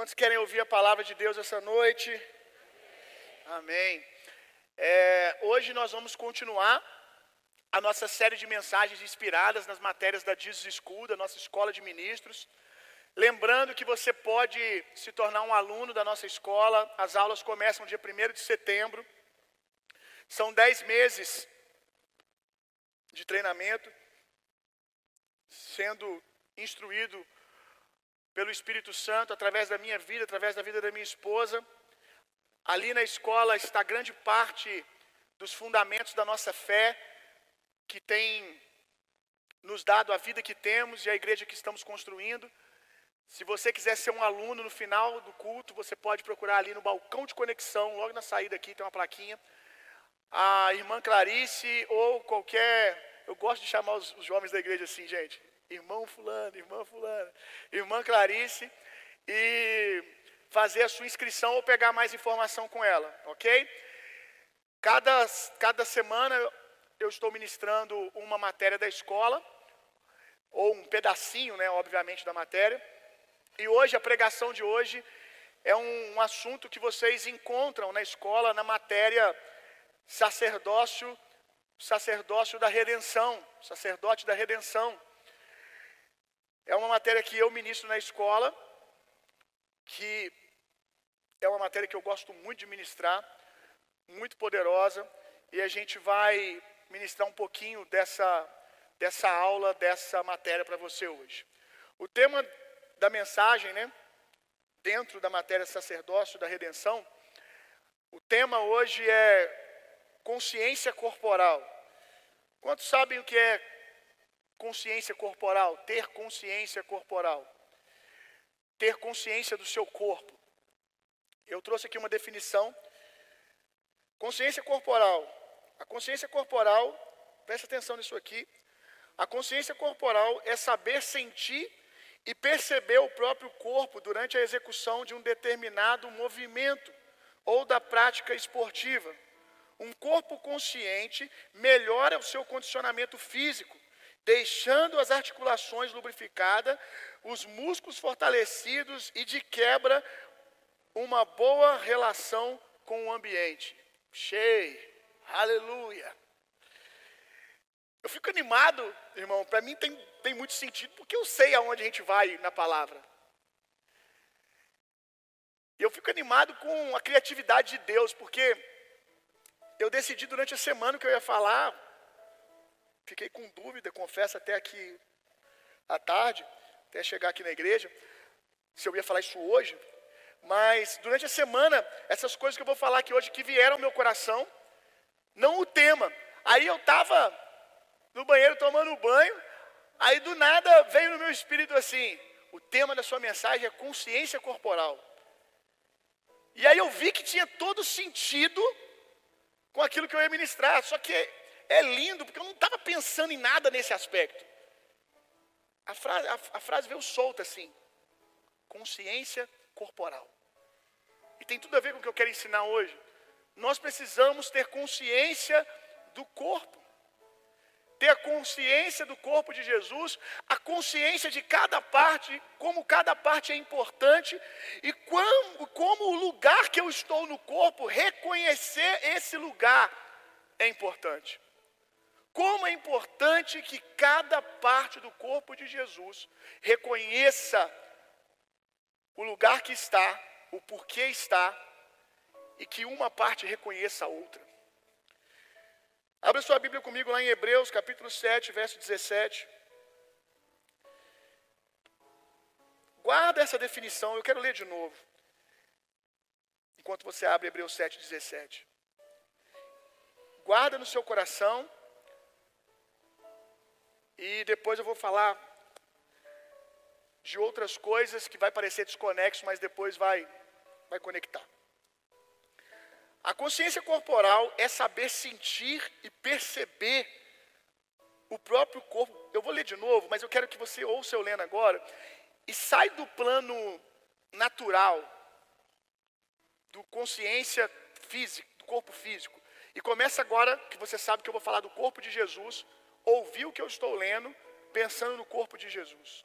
Quantos querem ouvir a palavra de Deus essa noite? Amém. É, hoje nós vamos continuar a nossa série de mensagens inspiradas nas matérias da Jesus School, da nossa escola de ministros. Lembrando que você pode se tornar um aluno da nossa escola, as aulas começam dia 1 de setembro, são 10 meses de treinamento, sendo instruído pelo Espírito Santo, através da minha vida, através da vida da minha esposa. Ali na escola está grande parte dos fundamentos da nossa fé, que tem nos dado a vida que temos e a igreja que estamos construindo. Se você quiser ser um aluno no final do culto, você pode procurar ali no balcão de conexão, logo na saída aqui tem uma plaquinha. A irmã Clarice ou qualquer. Eu gosto de chamar os, os da igreja assim, gente irmão fulano, irmã fulano, irmã Clarice, e fazer a sua inscrição ou pegar mais informação com ela, ok? Cada, cada semana eu estou ministrando uma matéria da escola, ou um pedacinho, né, obviamente, da matéria. E hoje, a pregação de hoje é um, um assunto que vocês encontram na escola, na matéria sacerdócio, sacerdócio da redenção, sacerdote da redenção. É uma matéria que eu ministro na escola, que é uma matéria que eu gosto muito de ministrar, muito poderosa, e a gente vai ministrar um pouquinho dessa, dessa aula, dessa matéria para você hoje. O tema da mensagem, né, dentro da matéria sacerdócio da redenção, o tema hoje é consciência corporal. Quantos sabem o que é consciência corporal, ter consciência corporal. Ter consciência do seu corpo. Eu trouxe aqui uma definição. Consciência corporal. A consciência corporal, presta atenção nisso aqui. A consciência corporal é saber sentir e perceber o próprio corpo durante a execução de um determinado movimento ou da prática esportiva. Um corpo consciente melhora o seu condicionamento físico, deixando as articulações lubrificadas, os músculos fortalecidos e de quebra uma boa relação com o ambiente. Cheio, aleluia. Eu fico animado, irmão, para mim tem, tem muito sentido, porque eu sei aonde a gente vai na palavra. E eu fico animado com a criatividade de Deus, porque eu decidi durante a semana que eu ia falar, Fiquei com dúvida, confesso, até aqui à tarde, até chegar aqui na igreja, se eu ia falar isso hoje. Mas durante a semana, essas coisas que eu vou falar aqui hoje que vieram ao meu coração, não o tema. Aí eu estava no banheiro tomando banho, aí do nada veio no meu espírito assim: o tema da sua mensagem é consciência corporal. E aí eu vi que tinha todo sentido com aquilo que eu ia ministrar, só que é lindo, porque eu não estava pensando em nada nesse aspecto. A frase, a, a frase veio solta assim: consciência corporal. E tem tudo a ver com o que eu quero ensinar hoje. Nós precisamos ter consciência do corpo, ter a consciência do corpo de Jesus, a consciência de cada parte, como cada parte é importante e como, como o lugar que eu estou no corpo, reconhecer esse lugar é importante. Como é importante que cada parte do corpo de Jesus reconheça o lugar que está, o porquê está, e que uma parte reconheça a outra. Abra sua Bíblia comigo lá em Hebreus, capítulo 7, verso 17. Guarda essa definição, eu quero ler de novo. Enquanto você abre Hebreus 7, 17. Guarda no seu coração e depois eu vou falar de outras coisas que vai parecer desconexo, mas depois vai, vai conectar. A consciência corporal é saber sentir e perceber o próprio corpo. Eu vou ler de novo, mas eu quero que você ouça eu lendo agora. E sai do plano natural, do consciência física, do corpo físico. E começa agora, que você sabe que eu vou falar do corpo de Jesus, ouvir o que eu estou lendo, pensando no corpo de Jesus.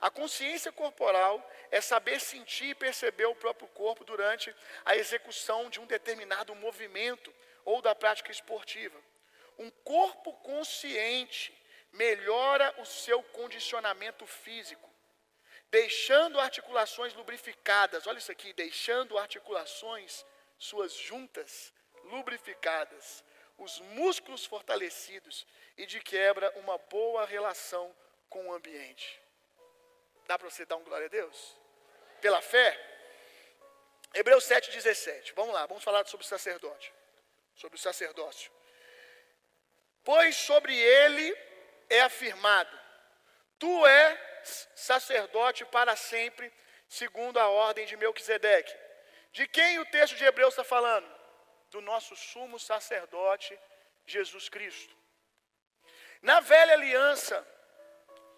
A consciência corporal é saber sentir e perceber o próprio corpo durante a execução de um determinado movimento ou da prática esportiva. Um corpo consciente melhora o seu condicionamento físico, deixando articulações lubrificadas. Olha isso aqui, deixando articulações suas juntas lubrificadas, os músculos fortalecidos e de quebra uma boa relação com o ambiente. Dá para você dar um glória a Deus? Pela fé? Hebreus 7,17. Vamos lá, vamos falar sobre o sacerdote. Sobre o sacerdócio. Pois sobre ele é afirmado: Tu és sacerdote para sempre, segundo a ordem de Melquisedeque. De quem o texto de Hebreus está falando? Do nosso sumo sacerdote, Jesus Cristo. Na velha aliança,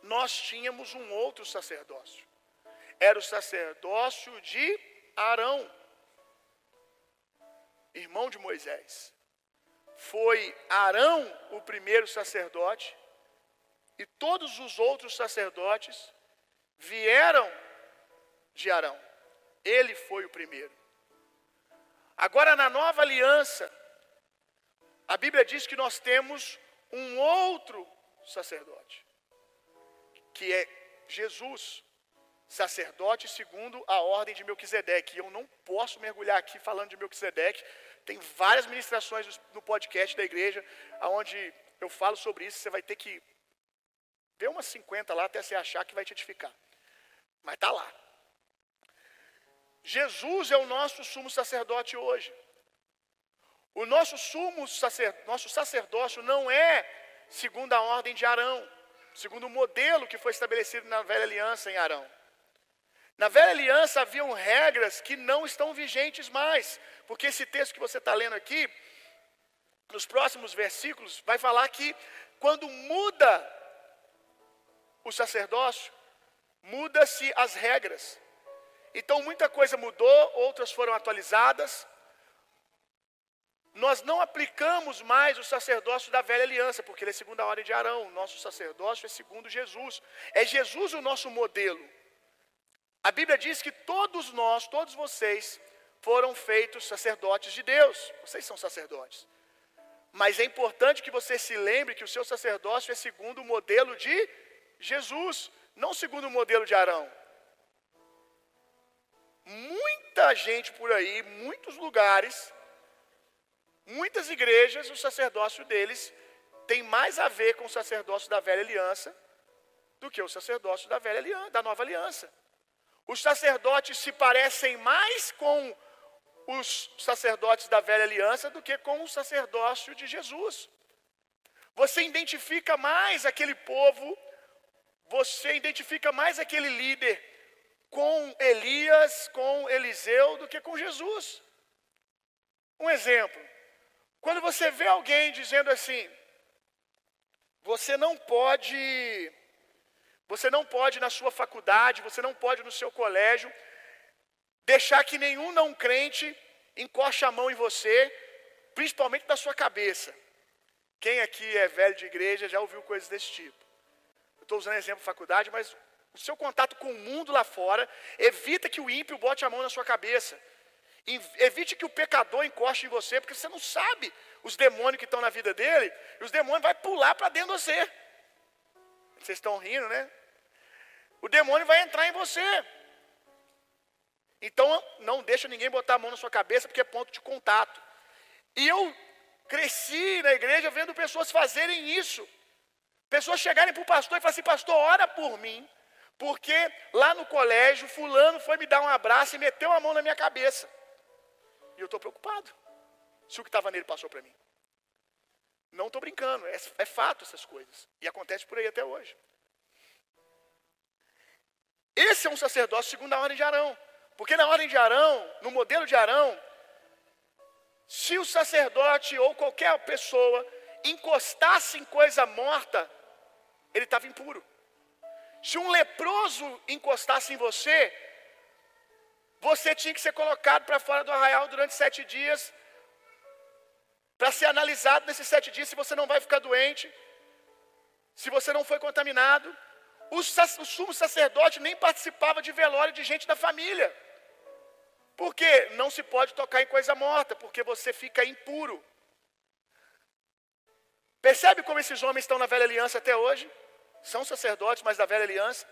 nós tínhamos um outro sacerdócio. Era o sacerdócio de Arão, irmão de Moisés. Foi Arão o primeiro sacerdote, e todos os outros sacerdotes vieram de Arão. Ele foi o primeiro. Agora, na nova aliança, a Bíblia diz que nós temos um outro sacerdote que é Jesus, sacerdote segundo a ordem de Melquisedeque. Eu não posso mergulhar aqui falando de Melquisedeque. Tem várias ministrações no podcast da igreja, onde eu falo sobre isso. Você vai ter que ver umas 50 lá até você achar que vai te edificar. Mas está lá. Jesus é o nosso sumo sacerdote hoje. O nosso sumo sacer, nosso sacerdócio não é segundo a ordem de Arão segundo o modelo que foi estabelecido na velha aliança em Arão. Na velha aliança haviam regras que não estão vigentes mais, porque esse texto que você está lendo aqui, nos próximos versículos, vai falar que quando muda o sacerdócio, muda-se as regras. Então muita coisa mudou, outras foram atualizadas, nós não aplicamos mais o sacerdócio da velha aliança, porque ele é segundo a ordem de Arão. O nosso sacerdócio é segundo Jesus. É Jesus o nosso modelo. A Bíblia diz que todos nós, todos vocês, foram feitos sacerdotes de Deus. Vocês são sacerdotes. Mas é importante que você se lembre que o seu sacerdócio é segundo o modelo de Jesus, não segundo o modelo de Arão. Muita gente por aí, muitos lugares, Muitas igrejas, o sacerdócio deles tem mais a ver com o sacerdócio da velha aliança do que o sacerdócio da velha aliança, da nova aliança. Os sacerdotes se parecem mais com os sacerdotes da velha aliança do que com o sacerdócio de Jesus. Você identifica mais aquele povo, você identifica mais aquele líder com Elias, com Eliseu, do que com Jesus. Um exemplo: quando você vê alguém dizendo assim, você não pode, você não pode na sua faculdade, você não pode no seu colégio, deixar que nenhum não crente encoste a mão em você, principalmente na sua cabeça. Quem aqui é velho de igreja já ouviu coisas desse tipo. Estou usando exemplo de faculdade, mas o seu contato com o mundo lá fora evita que o ímpio bote a mão na sua cabeça. Evite que o pecador encoste em você, porque você não sabe os demônios que estão na vida dele, e os demônios vão pular para dentro de você. Vocês estão rindo, né? O demônio vai entrar em você. Então, não deixa ninguém botar a mão na sua cabeça, porque é ponto de contato. E eu cresci na igreja vendo pessoas fazerem isso. Pessoas chegarem para o pastor e falarem assim: Pastor, ora por mim, porque lá no colégio, Fulano foi me dar um abraço e meteu a mão na minha cabeça. E eu estou preocupado. Se o que estava nele passou para mim. Não estou brincando, é, é fato essas coisas. E acontece por aí até hoje. Esse é um sacerdócio segundo a ordem de Arão. Porque na ordem de Arão, no modelo de Arão, se o sacerdote ou qualquer pessoa encostasse em coisa morta, ele estava impuro. Se um leproso encostasse em você, você tinha que ser colocado para fora do arraial durante sete dias, para ser analisado nesses sete dias se você não vai ficar doente, se você não foi contaminado. o, o sumo sacerdote nem participava de velório de gente da família. Porque não se pode tocar em coisa morta, porque você fica impuro. Percebe como esses homens estão na velha aliança até hoje? São sacerdotes, mas da velha aliança.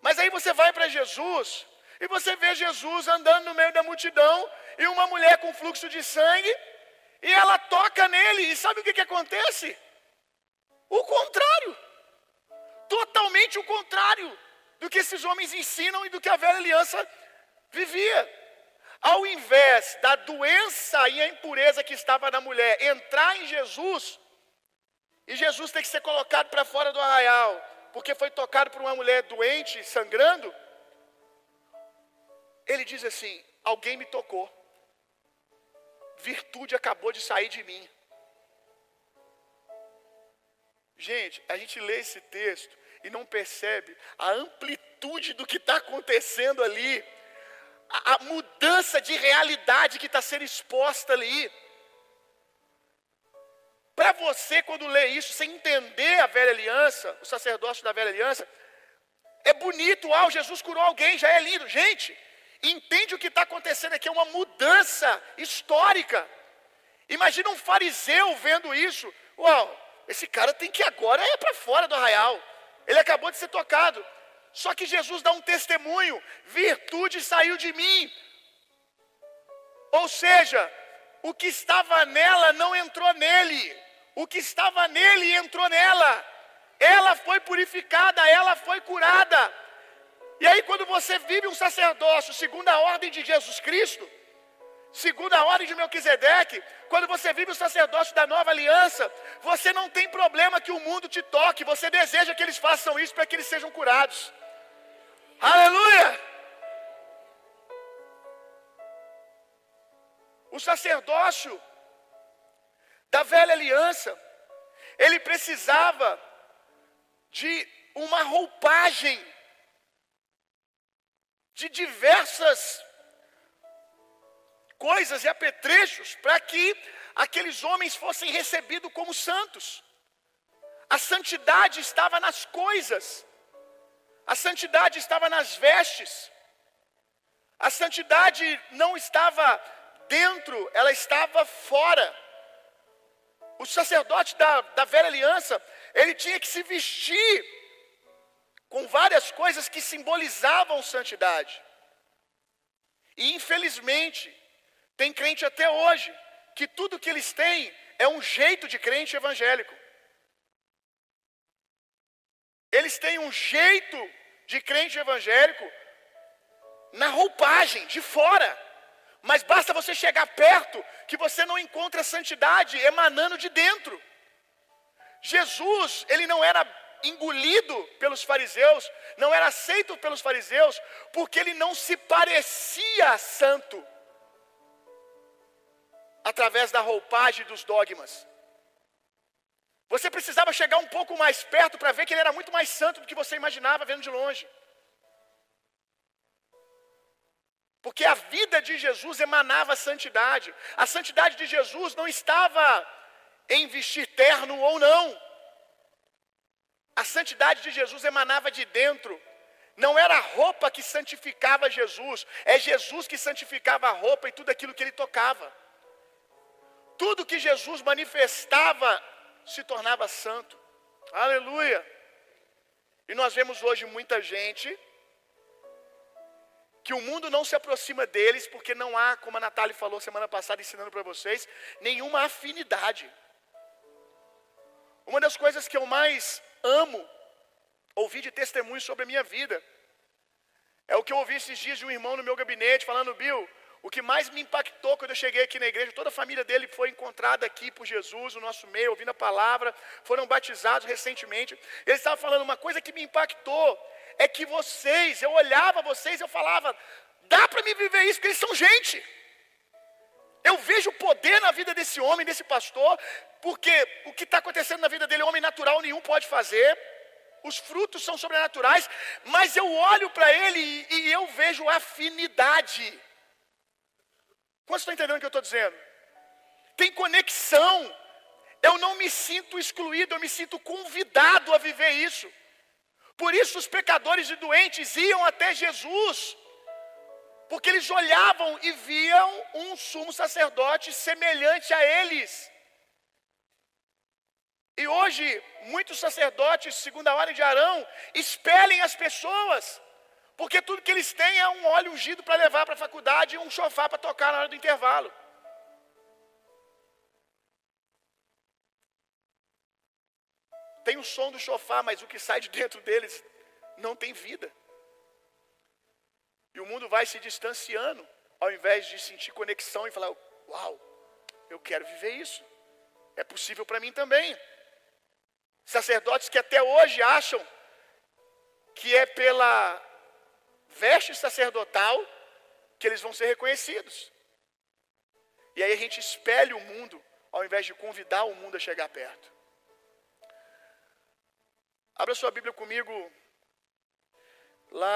Mas aí você vai para Jesus e você vê Jesus andando no meio da multidão e uma mulher com fluxo de sangue e ela toca nele e sabe o que, que acontece? O contrário. Totalmente o contrário do que esses homens ensinam e do que a velha aliança vivia. Ao invés da doença e a impureza que estava na mulher entrar em Jesus, e Jesus tem que ser colocado para fora do arraial, porque foi tocado por uma mulher doente, sangrando, ele diz assim: Alguém me tocou, virtude acabou de sair de mim. Gente, a gente lê esse texto e não percebe a amplitude do que está acontecendo ali, a, a, mudança de realidade que está sendo exposta ali. Para você, quando lê isso, sem entender a velha aliança, o sacerdócio da velha aliança, é bonito, uau, Jesus curou alguém, já é lindo. Gente, entende o que está acontecendo aqui, é uma mudança histórica. Imagina um fariseu vendo isso, uau, esse cara tem que agora ir para fora do arraial. Ele acabou de ser tocado. Só que Jesus dá um testemunho: virtude saiu de mim. Ou seja, o que estava nela não entrou nele, o que estava nele entrou nela. Ela foi purificada, ela foi curada. E aí, quando você vive um sacerdócio segundo a ordem de Jesus Cristo, segundo a ordem de Melquisedeque, quando você vive o sacerdócio da nova aliança, você não tem problema que o mundo te toque, você deseja que eles façam isso para que eles sejam curados. Aleluia! O sacerdócio da velha aliança, ele precisava de uma roupagem de diversas coisas e apetrechos para que aqueles homens fossem recebidos como santos. A santidade estava nas coisas, a santidade estava nas vestes, a santidade não estava dentro, ela estava fora. O sacerdote da, da velha aliança, ele tinha que se vestir com várias coisas que simbolizavam santidade. E infelizmente, tem crente até hoje que tudo que eles têm é um jeito de crente evangélico. Eles têm um jeito de crente evangélico na roupagem, de fora. Mas basta você chegar perto que você não encontra santidade emanando de dentro. Jesus, ele não era engolido pelos fariseus, não era aceito pelos fariseus, porque ele não se parecia santo através da roupagem dos dogmas. Você precisava chegar um pouco mais perto para ver que ele era muito mais santo do que você imaginava vendo de longe. Porque a vida de Jesus emanava santidade. A santidade de Jesus não estava em vestir terno ou não. A santidade de Jesus emanava de dentro. Não era a roupa que santificava Jesus, é Jesus que santificava a roupa e tudo aquilo que ele tocava. Tudo que Jesus manifestava se tornava santo. Aleluia. E nós vemos hoje muita gente que o mundo não se aproxima deles porque não há, como a Natália falou semana passada ensinando para vocês, nenhuma afinidade. Uma das coisas que eu mais amo ouvir de testemunho sobre a minha vida é o que eu ouvi esses dias de um irmão no meu gabinete falando, Bill, o que mais me impactou quando eu cheguei aqui na igreja, toda a família dele foi encontrada aqui por Jesus, no nosso meio, ouvindo a palavra, foram batizados recentemente. Ele estava falando uma coisa que me impactou, é que vocês, eu olhava vocês, eu falava, dá para me viver isso, porque eles são gente. Eu vejo poder na vida desse homem, desse pastor, porque o que está acontecendo na vida dele, homem natural nenhum pode fazer. Os frutos são sobrenaturais, mas eu olho para ele e, e eu vejo afinidade. Quantos estão entendendo o que eu estou dizendo? Tem conexão. Eu não me sinto excluído, eu me sinto convidado a viver isso. Por isso os pecadores e doentes iam até Jesus, porque eles olhavam e viam um sumo sacerdote semelhante a eles. E hoje, muitos sacerdotes, segundo a ordem de Arão, expelem as pessoas, porque tudo que eles têm é um óleo ungido para levar para a faculdade e um sofá para tocar na hora do intervalo. Tem o som do sofá, mas o que sai de dentro deles não tem vida. E o mundo vai se distanciando, ao invés de sentir conexão e falar: Uau, eu quero viver isso. É possível para mim também. Sacerdotes que até hoje acham que é pela veste sacerdotal que eles vão ser reconhecidos. E aí a gente espelha o mundo, ao invés de convidar o mundo a chegar perto. Abra sua Bíblia comigo lá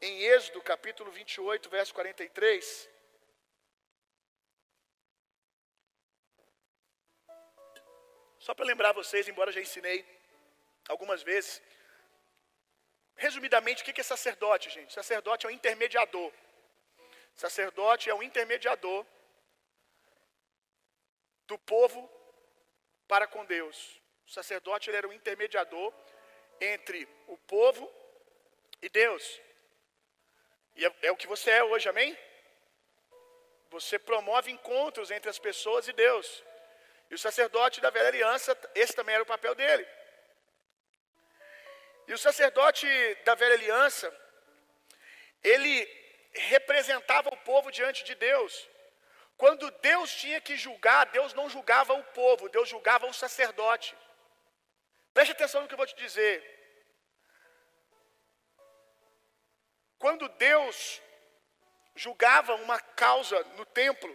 em Êxodo capítulo 28, verso 43. Só para lembrar vocês, embora já ensinei algumas vezes, resumidamente, o que é sacerdote, gente? Sacerdote é um intermediador. Sacerdote é um intermediador do povo para com Deus. O sacerdote ele era um intermediador entre o povo e Deus. E é, é o que você é hoje, amém? Você promove encontros entre as pessoas e Deus. E o sacerdote da velha aliança, esse também era o papel dele. E o sacerdote da velha aliança, ele representava o povo diante de Deus. Quando Deus tinha que julgar, Deus não julgava o povo, Deus julgava o sacerdote. Preste atenção no que eu vou te dizer. Quando Deus julgava uma causa no templo,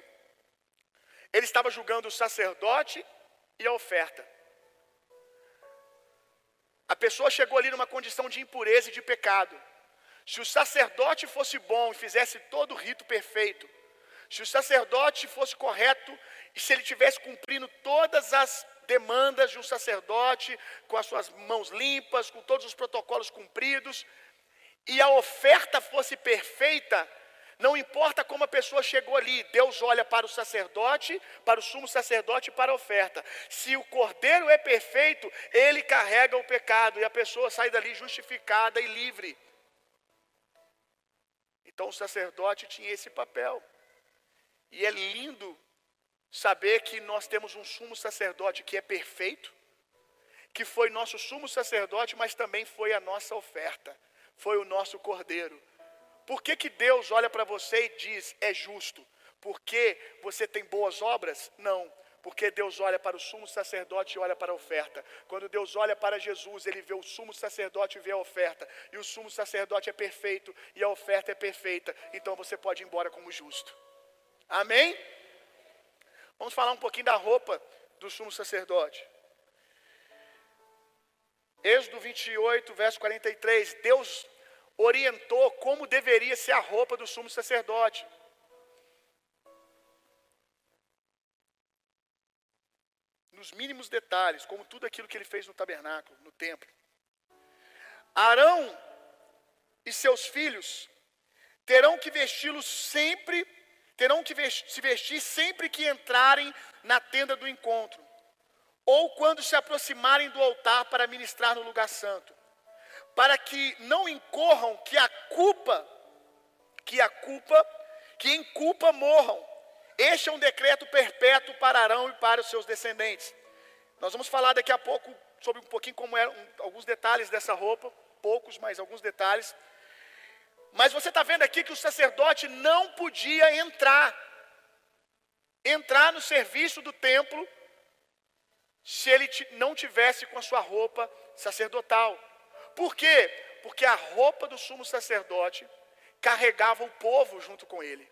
ele estava julgando o sacerdote e a oferta. A pessoa chegou ali numa condição de impureza e de pecado. Se o sacerdote fosse bom e fizesse todo o rito perfeito, se o sacerdote fosse correto e se ele tivesse cumprindo todas as demandas de um sacerdote, com as suas mãos limpas, com todos os protocolos cumpridos, e a oferta fosse perfeita, não importa como a pessoa chegou ali, Deus olha para o sacerdote, para o sumo sacerdote e para a oferta. Se o cordeiro é perfeito, ele carrega o pecado e a pessoa sai dali justificada e livre. Então o sacerdote tinha esse papel. E é lindo saber que nós temos um sumo sacerdote que é perfeito, que foi nosso sumo sacerdote, mas também foi a nossa oferta, foi o nosso cordeiro. Por que, que Deus olha para você e diz é justo? Porque você tem boas obras? Não. Porque Deus olha para o sumo sacerdote e olha para a oferta. Quando Deus olha para Jesus, ele vê o sumo sacerdote e vê a oferta. E o sumo sacerdote é perfeito e a oferta é perfeita. Então você pode ir embora como justo. Amém? Vamos falar um pouquinho da roupa do sumo sacerdote. Êxodo 28, verso 43. Deus orientou como deveria ser a roupa do sumo sacerdote. Nos mínimos detalhes, como tudo aquilo que ele fez no tabernáculo, no templo. Arão e seus filhos terão que vesti-los sempre, terão que se vestir sempre que entrarem na tenda do encontro, ou quando se aproximarem do altar para ministrar no lugar santo para que não incorram que a culpa, que a culpa, que em culpa morram. Este é um decreto perpétuo para Arão e para os seus descendentes. Nós vamos falar daqui a pouco sobre um pouquinho como eram alguns detalhes dessa roupa, poucos, mas alguns detalhes. Mas você está vendo aqui que o sacerdote não podia entrar, entrar no serviço do templo, se ele não tivesse com a sua roupa sacerdotal. Por quê? Porque a roupa do sumo sacerdote carregava o povo junto com ele.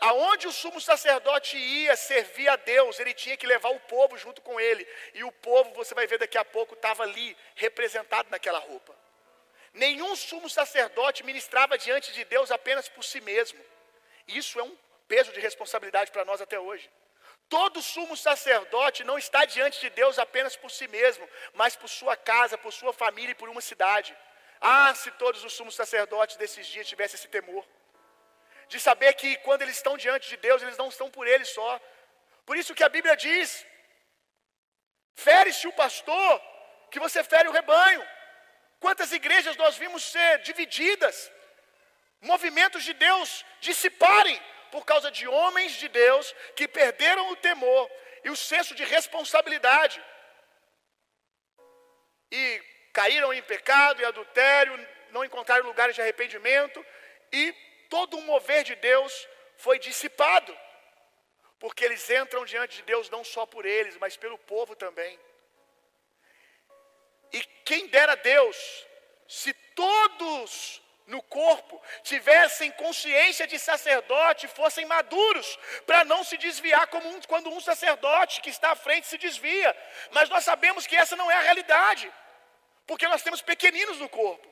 Aonde o sumo sacerdote ia servir a Deus, ele tinha que levar o povo junto com ele. E o povo, você vai ver daqui a pouco, estava ali representado naquela roupa. Nenhum sumo sacerdote ministrava diante de Deus apenas por si mesmo. Isso é um peso de responsabilidade para nós até hoje. Todo sumo sacerdote não está diante de Deus apenas por si mesmo, mas por sua casa, por sua família e por uma cidade. Ah, se todos os sumos sacerdotes desses dias tivessem esse temor, de saber que quando eles estão diante de Deus, eles não estão por eles só. Por isso que a Bíblia diz: fere-se o pastor, que você fere o rebanho. Quantas igrejas nós vimos ser divididas, movimentos de Deus dissiparem por causa de homens de Deus que perderam o temor e o senso de responsabilidade e caíram em pecado e adultério, não encontraram lugares de arrependimento e todo o mover de Deus foi dissipado, porque eles entram diante de Deus não só por eles, mas pelo povo também. E quem dera Deus, se todos no corpo tivessem consciência de sacerdote, fossem maduros, para não se desviar como um, quando um sacerdote que está à frente se desvia. Mas nós sabemos que essa não é a realidade, porque nós temos pequeninos no corpo.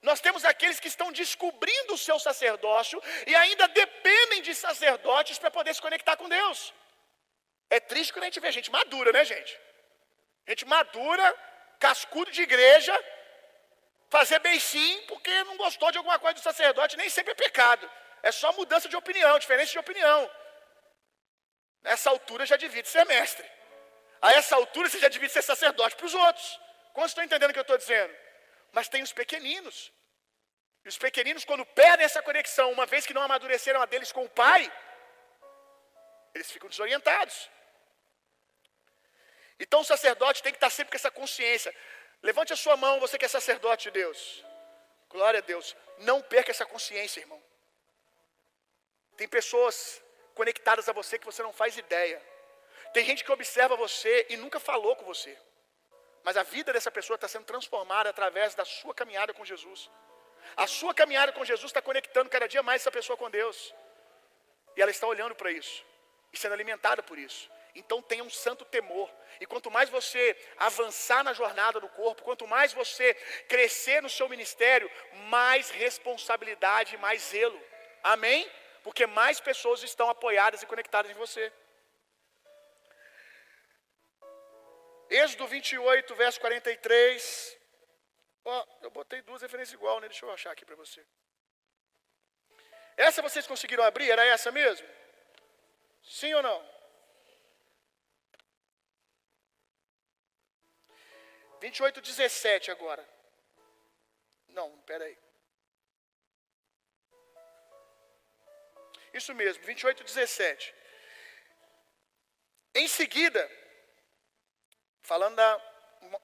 Nós temos aqueles que estão descobrindo o seu sacerdócio e ainda dependem de sacerdotes para poder se conectar com Deus. É triste quando a gente vê gente madura, né, gente? Gente madura, cascudo de igreja, fazer beicinho porque não gostou de alguma coisa do sacerdote, nem sempre é pecado. É só mudança de opinião, diferença de opinião. Nessa altura já divide ser mestre. A essa altura você já divide ser sacerdote para os outros. Como estão entendendo o que eu estou dizendo? Mas tem os pequeninos. E os pequeninos, quando perdem essa conexão, uma vez que não amadureceram a deles com o pai, eles ficam desorientados. Então o sacerdote tem que estar sempre com essa consciência. Levante a sua mão, você que é sacerdote de Deus. Glória a Deus. Não perca essa consciência, irmão. Tem pessoas conectadas a você que você não faz ideia. Tem gente que observa você e nunca falou com você. Mas a vida dessa pessoa está sendo transformada através da sua caminhada com Jesus. A sua caminhada com Jesus está conectando cada dia mais essa pessoa com Deus. E ela está olhando para isso e sendo alimentada por isso. Então tenha um santo temor. E quanto mais você avançar na jornada do corpo, quanto mais você crescer no seu ministério, mais responsabilidade, mais zelo. Amém? Porque mais pessoas estão apoiadas e conectadas em você. Êxodo 28, verso 43. Ó, oh, eu botei duas referências igual, né? Deixa eu achar aqui para você. Essa vocês conseguiram abrir? Era essa mesmo? Sim ou não? 28, 17 agora. Não, peraí. Isso mesmo, 28, 17. Em seguida, falando da,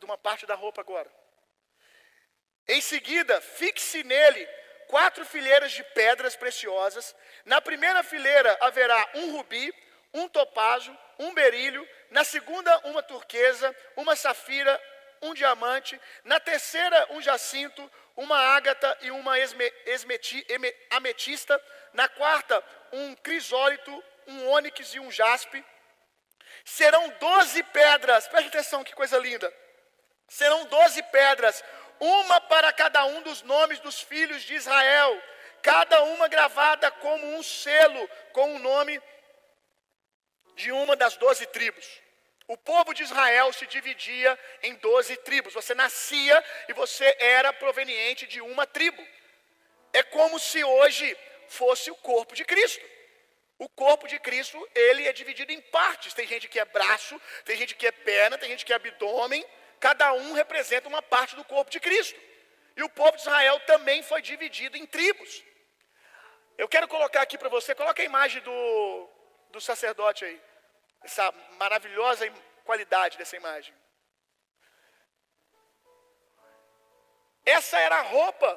de uma parte da roupa agora. Em seguida, fixe nele quatro fileiras de pedras preciosas. Na primeira fileira haverá um rubi, um topázio, um berílio. Na segunda, uma turquesa, uma safira, um diamante, na terceira um jacinto, uma ágata e uma esme, esmeti, ametista, na quarta um crisólito, um ônix e um jaspe. Serão doze pedras, preste atenção que coisa linda. Serão doze pedras, uma para cada um dos nomes dos filhos de Israel, cada uma gravada como um selo com o nome de uma das doze tribos. O povo de Israel se dividia em doze tribos. Você nascia e você era proveniente de uma tribo. É como se hoje fosse o corpo de Cristo. O corpo de Cristo, ele é dividido em partes. Tem gente que é braço, tem gente que é perna, tem gente que é abdômen. Cada um representa uma parte do corpo de Cristo. E o povo de Israel também foi dividido em tribos. Eu quero colocar aqui para você, coloca a imagem do, do sacerdote aí essa maravilhosa qualidade dessa imagem. Essa era a roupa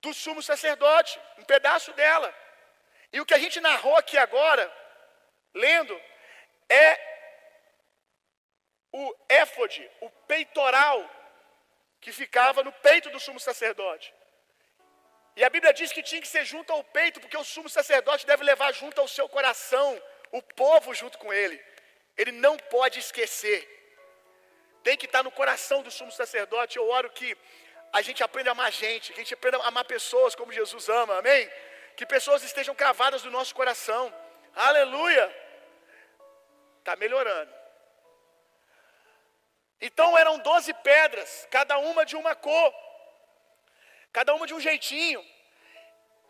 do sumo sacerdote, um pedaço dela. E o que a gente narrou aqui agora, lendo, é o éfode, o peitoral, que ficava no peito do sumo sacerdote. E a Bíblia diz que tinha que ser junto ao peito, porque o sumo sacerdote deve levar junto ao seu coração o povo junto com ele. Ele não pode esquecer. Tem que estar no coração do sumo sacerdote. Eu oro que a gente aprenda a amar gente, que a gente aprenda a amar pessoas como Jesus ama, amém? Que pessoas estejam cravadas no nosso coração. Aleluia! Está melhorando. Então eram doze pedras, cada uma de uma cor, cada uma de um jeitinho.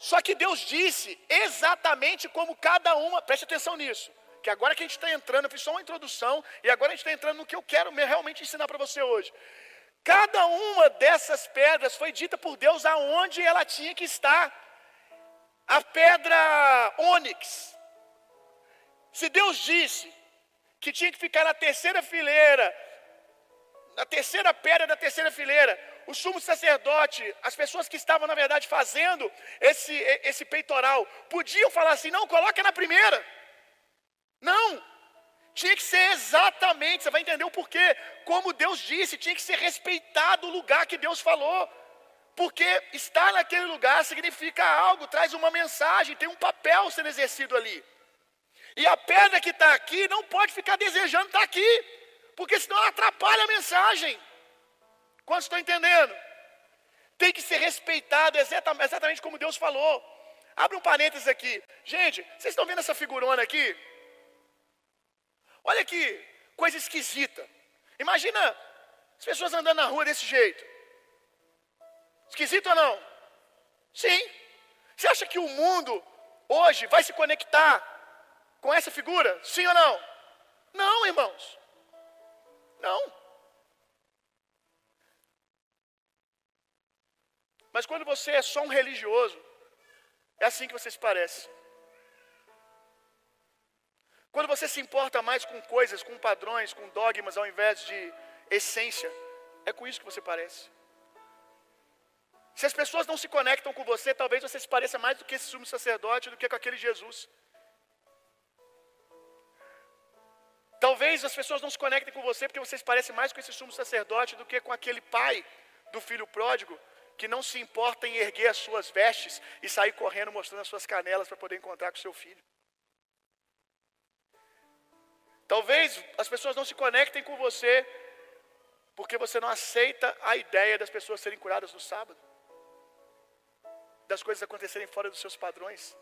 Só que Deus disse exatamente como cada uma, preste atenção nisso, que agora que a gente está entrando, eu fiz só uma introdução, e agora a gente está entrando no que eu quero realmente ensinar para você hoje. Cada uma dessas pedras foi dita por Deus aonde ela tinha que estar. A pedra ônix. Se Deus disse que tinha que ficar na terceira fileira, na terceira pedra da terceira fileira, o sumo sacerdote, as pessoas que estavam, na verdade, fazendo esse, esse peitoral, podiam falar assim: não, coloca na primeira. Não, tinha que ser exatamente, você vai entender o porquê. Como Deus disse, tinha que ser respeitado o lugar que Deus falou. Porque estar naquele lugar significa algo, traz uma mensagem, tem um papel sendo exercido ali. E a pedra que está aqui não pode ficar desejando estar aqui, porque senão ela atrapalha a mensagem. Quantos estão entendendo? Tem que ser respeitado exatamente como Deus falou. Abre um parênteses aqui. Gente, vocês estão vendo essa figurona aqui? Olha que coisa esquisita. Imagina as pessoas andando na rua desse jeito. Esquisito ou não? Sim. Você acha que o mundo hoje vai se conectar com essa figura? Sim ou não? Não, irmãos. Não. Mas quando você é só um religioso, é assim que você se parece. Quando você se importa mais com coisas, com padrões, com dogmas, ao invés de essência, é com isso que você parece. Se as pessoas não se conectam com você, talvez você se pareça mais do que esse sumo sacerdote do que com aquele Jesus. Talvez as pessoas não se conectem com você porque você se parece mais com esse sumo sacerdote do que com aquele pai do filho pródigo que não se importa em erguer as suas vestes e sair correndo mostrando as suas canelas para poder encontrar com seu filho. Talvez as pessoas não se conectem com você porque você não aceita a ideia das pessoas serem curadas no sábado, das coisas acontecerem fora dos seus padrões.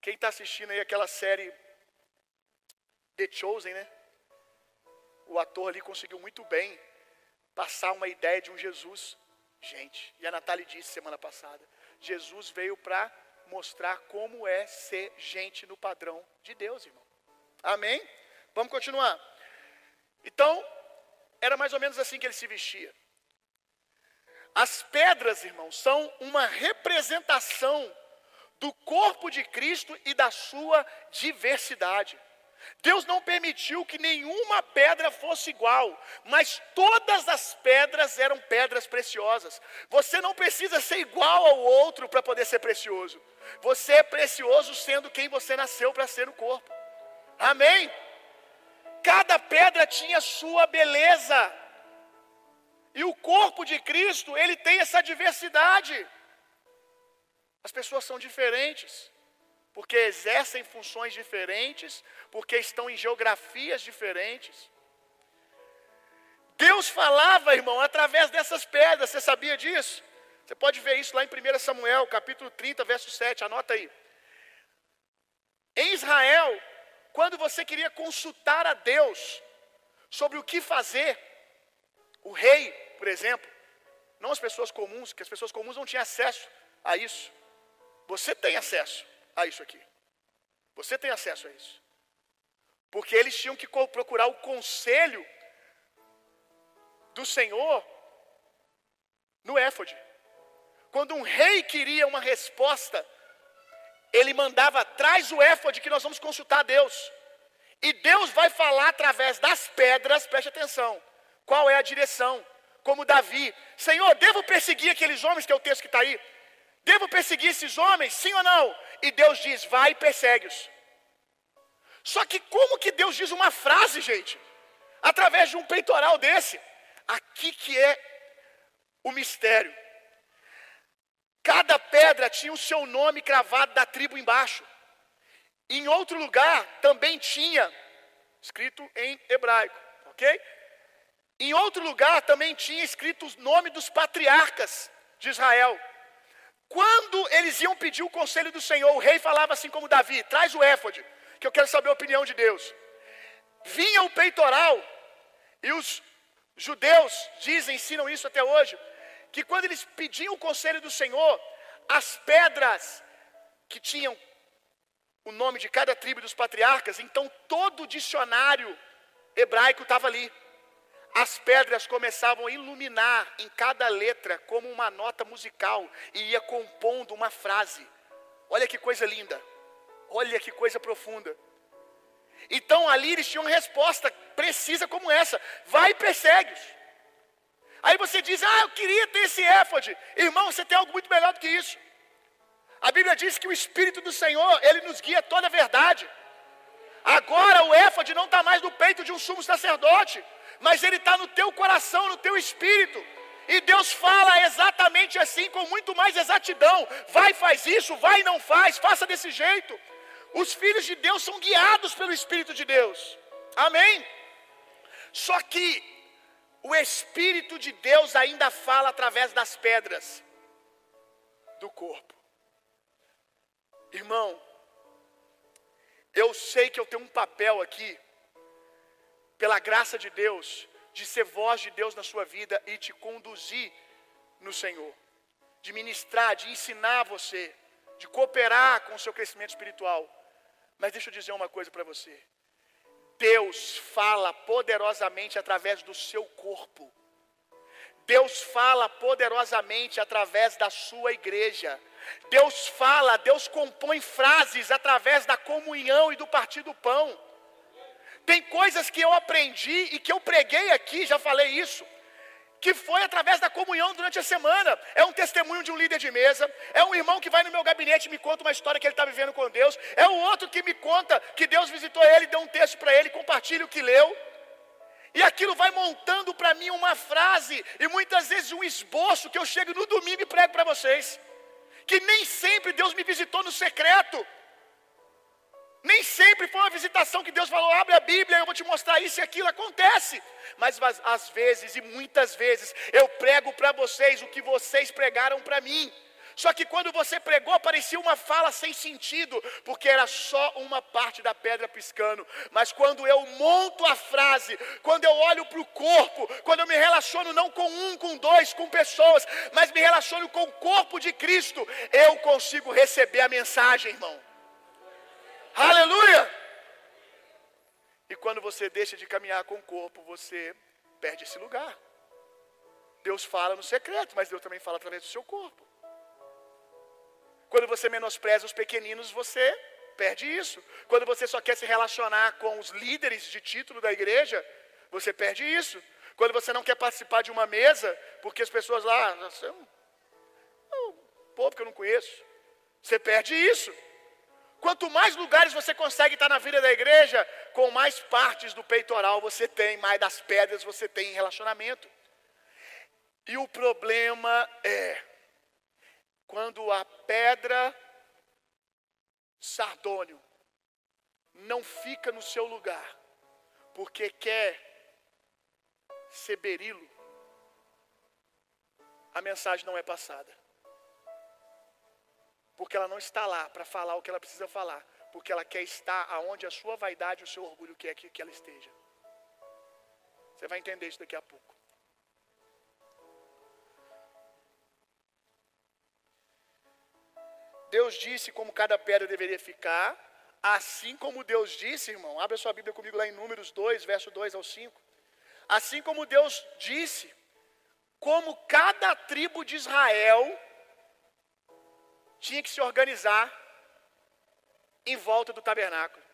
Quem está assistindo aí aquela série The Chosen, né? O ator ali conseguiu muito bem passar uma ideia de um Jesus, gente. E a Natália disse semana passada: Jesus veio para mostrar como é ser gente no padrão de Deus, irmão. Amém? Vamos continuar. Então, era mais ou menos assim que ele se vestia. As pedras, irmão, são uma representação do corpo de Cristo e da sua diversidade. Deus não permitiu que nenhuma pedra fosse igual, mas todas as pedras eram pedras preciosas. Você não precisa ser igual ao outro para poder ser precioso. Você é precioso sendo quem você nasceu para ser no corpo. Amém? Cada pedra tinha sua beleza. E o corpo de Cristo, ele tem essa diversidade. As pessoas são diferentes porque exercem funções diferentes, porque estão em geografias diferentes. Deus falava, irmão, através dessas pedras, você sabia disso? Você pode ver isso lá em 1 Samuel, capítulo 30, verso 7, anota aí. Em Israel, quando você queria consultar a Deus sobre o que fazer, o rei, por exemplo, não as pessoas comuns, que as pessoas comuns não tinham acesso a isso. Você tem acesso a isso aqui. Você tem acesso a isso. Porque eles tinham que procurar o conselho do Senhor no éfode. Quando um rei queria uma resposta, ele mandava atrás o éfode que nós vamos consultar a Deus. E Deus vai falar através das pedras, preste atenção. Qual é a direção? Como Davi, Senhor, devo perseguir aqueles homens, que é o texto que está aí. Devo perseguir esses homens, sim ou não? E Deus diz: vai e persegue-os. Só que como que Deus diz uma frase, gente? Através de um peitoral desse. Aqui que é o mistério. Cada pedra tinha o seu nome cravado da tribo embaixo. Em outro lugar também tinha, escrito em hebraico, ok? Em outro lugar também tinha escrito o nome dos patriarcas de Israel. Quando eles iam pedir o conselho do Senhor, o rei falava assim como Davi: traz o éfode, que eu quero saber a opinião de Deus. Vinha o peitoral, e os judeus dizem, ensinam isso até hoje, que quando eles pediam o conselho do Senhor, as pedras que tinham o nome de cada tribo dos patriarcas, então todo o dicionário hebraico estava ali. As pedras começavam a iluminar em cada letra como uma nota musical e ia compondo uma frase. Olha que coisa linda. Olha que coisa profunda. Então ali eles tinham uma resposta precisa como essa: vai e persegue-os. Aí você diz: Ah, eu queria ter esse éfode. Irmão, você tem algo muito melhor do que isso. A Bíblia diz que o Espírito do Senhor, ele nos guia toda a verdade. Agora o éfode não está mais no peito de um sumo sacerdote, mas ele está no teu coração, no teu espírito. E Deus fala exatamente assim, com muito mais exatidão. Vai, faz isso, vai, não faz, faça desse jeito. Os filhos de Deus são guiados pelo Espírito de Deus. Amém? Só que o Espírito de Deus ainda fala através das pedras do corpo. Irmão, eu sei que eu tenho um papel aqui, pela graça de Deus, de ser voz de Deus na sua vida e te conduzir no Senhor, de ministrar, de ensinar você, de cooperar com o seu crescimento espiritual. Mas deixa eu dizer uma coisa para você. Deus fala poderosamente através do seu corpo. Deus fala poderosamente através da sua igreja. Deus fala, Deus compõe frases através da comunhão e do partir do pão. Tem coisas que eu aprendi e que eu preguei aqui, já falei isso, que foi através da comunhão durante a semana. É um testemunho de um líder de mesa, é um irmão que vai no meu gabinete e me conta uma história que ele está vivendo com Deus, é o outro que me conta que Deus visitou ele, deu um texto para ele, compartilha o que leu. E aquilo vai montando para mim uma frase e muitas vezes um esboço que eu chego no domingo e prego para vocês que nem sempre Deus me visitou no secreto. Nem sempre foi uma visitação que Deus falou, abre a Bíblia, eu vou te mostrar isso e aquilo, acontece. Mas às vezes e muitas vezes eu prego para vocês o que vocês pregaram para mim. Só que quando você pregou, parecia uma fala sem sentido, porque era só uma parte da pedra piscando. Mas quando eu monto a frase, quando eu olho para o corpo, quando eu me relaciono não com um, com dois, com pessoas, mas me relaciono com o corpo de Cristo, eu consigo receber a mensagem, irmão. Aleluia! E quando você deixa de caminhar com o corpo, você perde esse lugar. Deus fala no secreto, mas Deus também fala através do seu corpo. Quando você menospreza os pequeninos, você perde isso. Quando você só quer se relacionar com os líderes de título da igreja, você perde isso. Quando você não quer participar de uma mesa, porque as pessoas lá, você é um, é um povo que eu não conheço, você perde isso. Quanto mais lugares você consegue estar na vida da igreja, com mais partes do peitoral você tem, mais das pedras você tem em relacionamento. E o problema é, quando a pedra sardônio não fica no seu lugar, porque quer ser berilo, a mensagem não é passada. Porque ela não está lá para falar o que ela precisa falar, porque ela quer estar aonde a sua vaidade o seu orgulho quer que, que ela esteja. Você vai entender isso daqui a pouco. Deus disse como cada pedra deveria ficar, assim como Deus disse, irmão, abre a sua Bíblia comigo lá em Números 2, verso 2 ao 5. Assim como Deus disse, como cada tribo de Israel tinha que se organizar em volta do tabernáculo.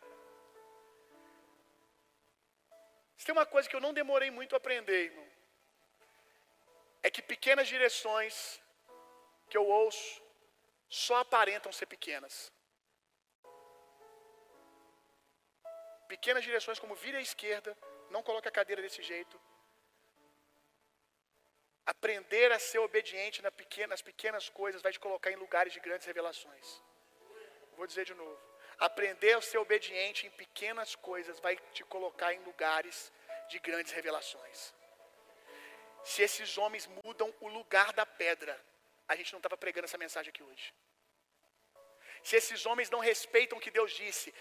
Tem uma coisa que eu não demorei muito a aprender, irmão, é que pequenas direções que eu ouço só aparentam ser pequenas. Pequenas direções como vire à esquerda, não coloque a cadeira desse jeito. Aprender a ser obediente nas pequenas coisas vai te colocar em lugares de grandes revelações. Vou dizer de novo. Aprender a ser obediente em pequenas coisas vai te colocar em lugares de grandes revelações. Se esses homens mudam o lugar da pedra, a gente não estava pregando essa mensagem aqui hoje. Se esses homens não respeitam o que Deus disse,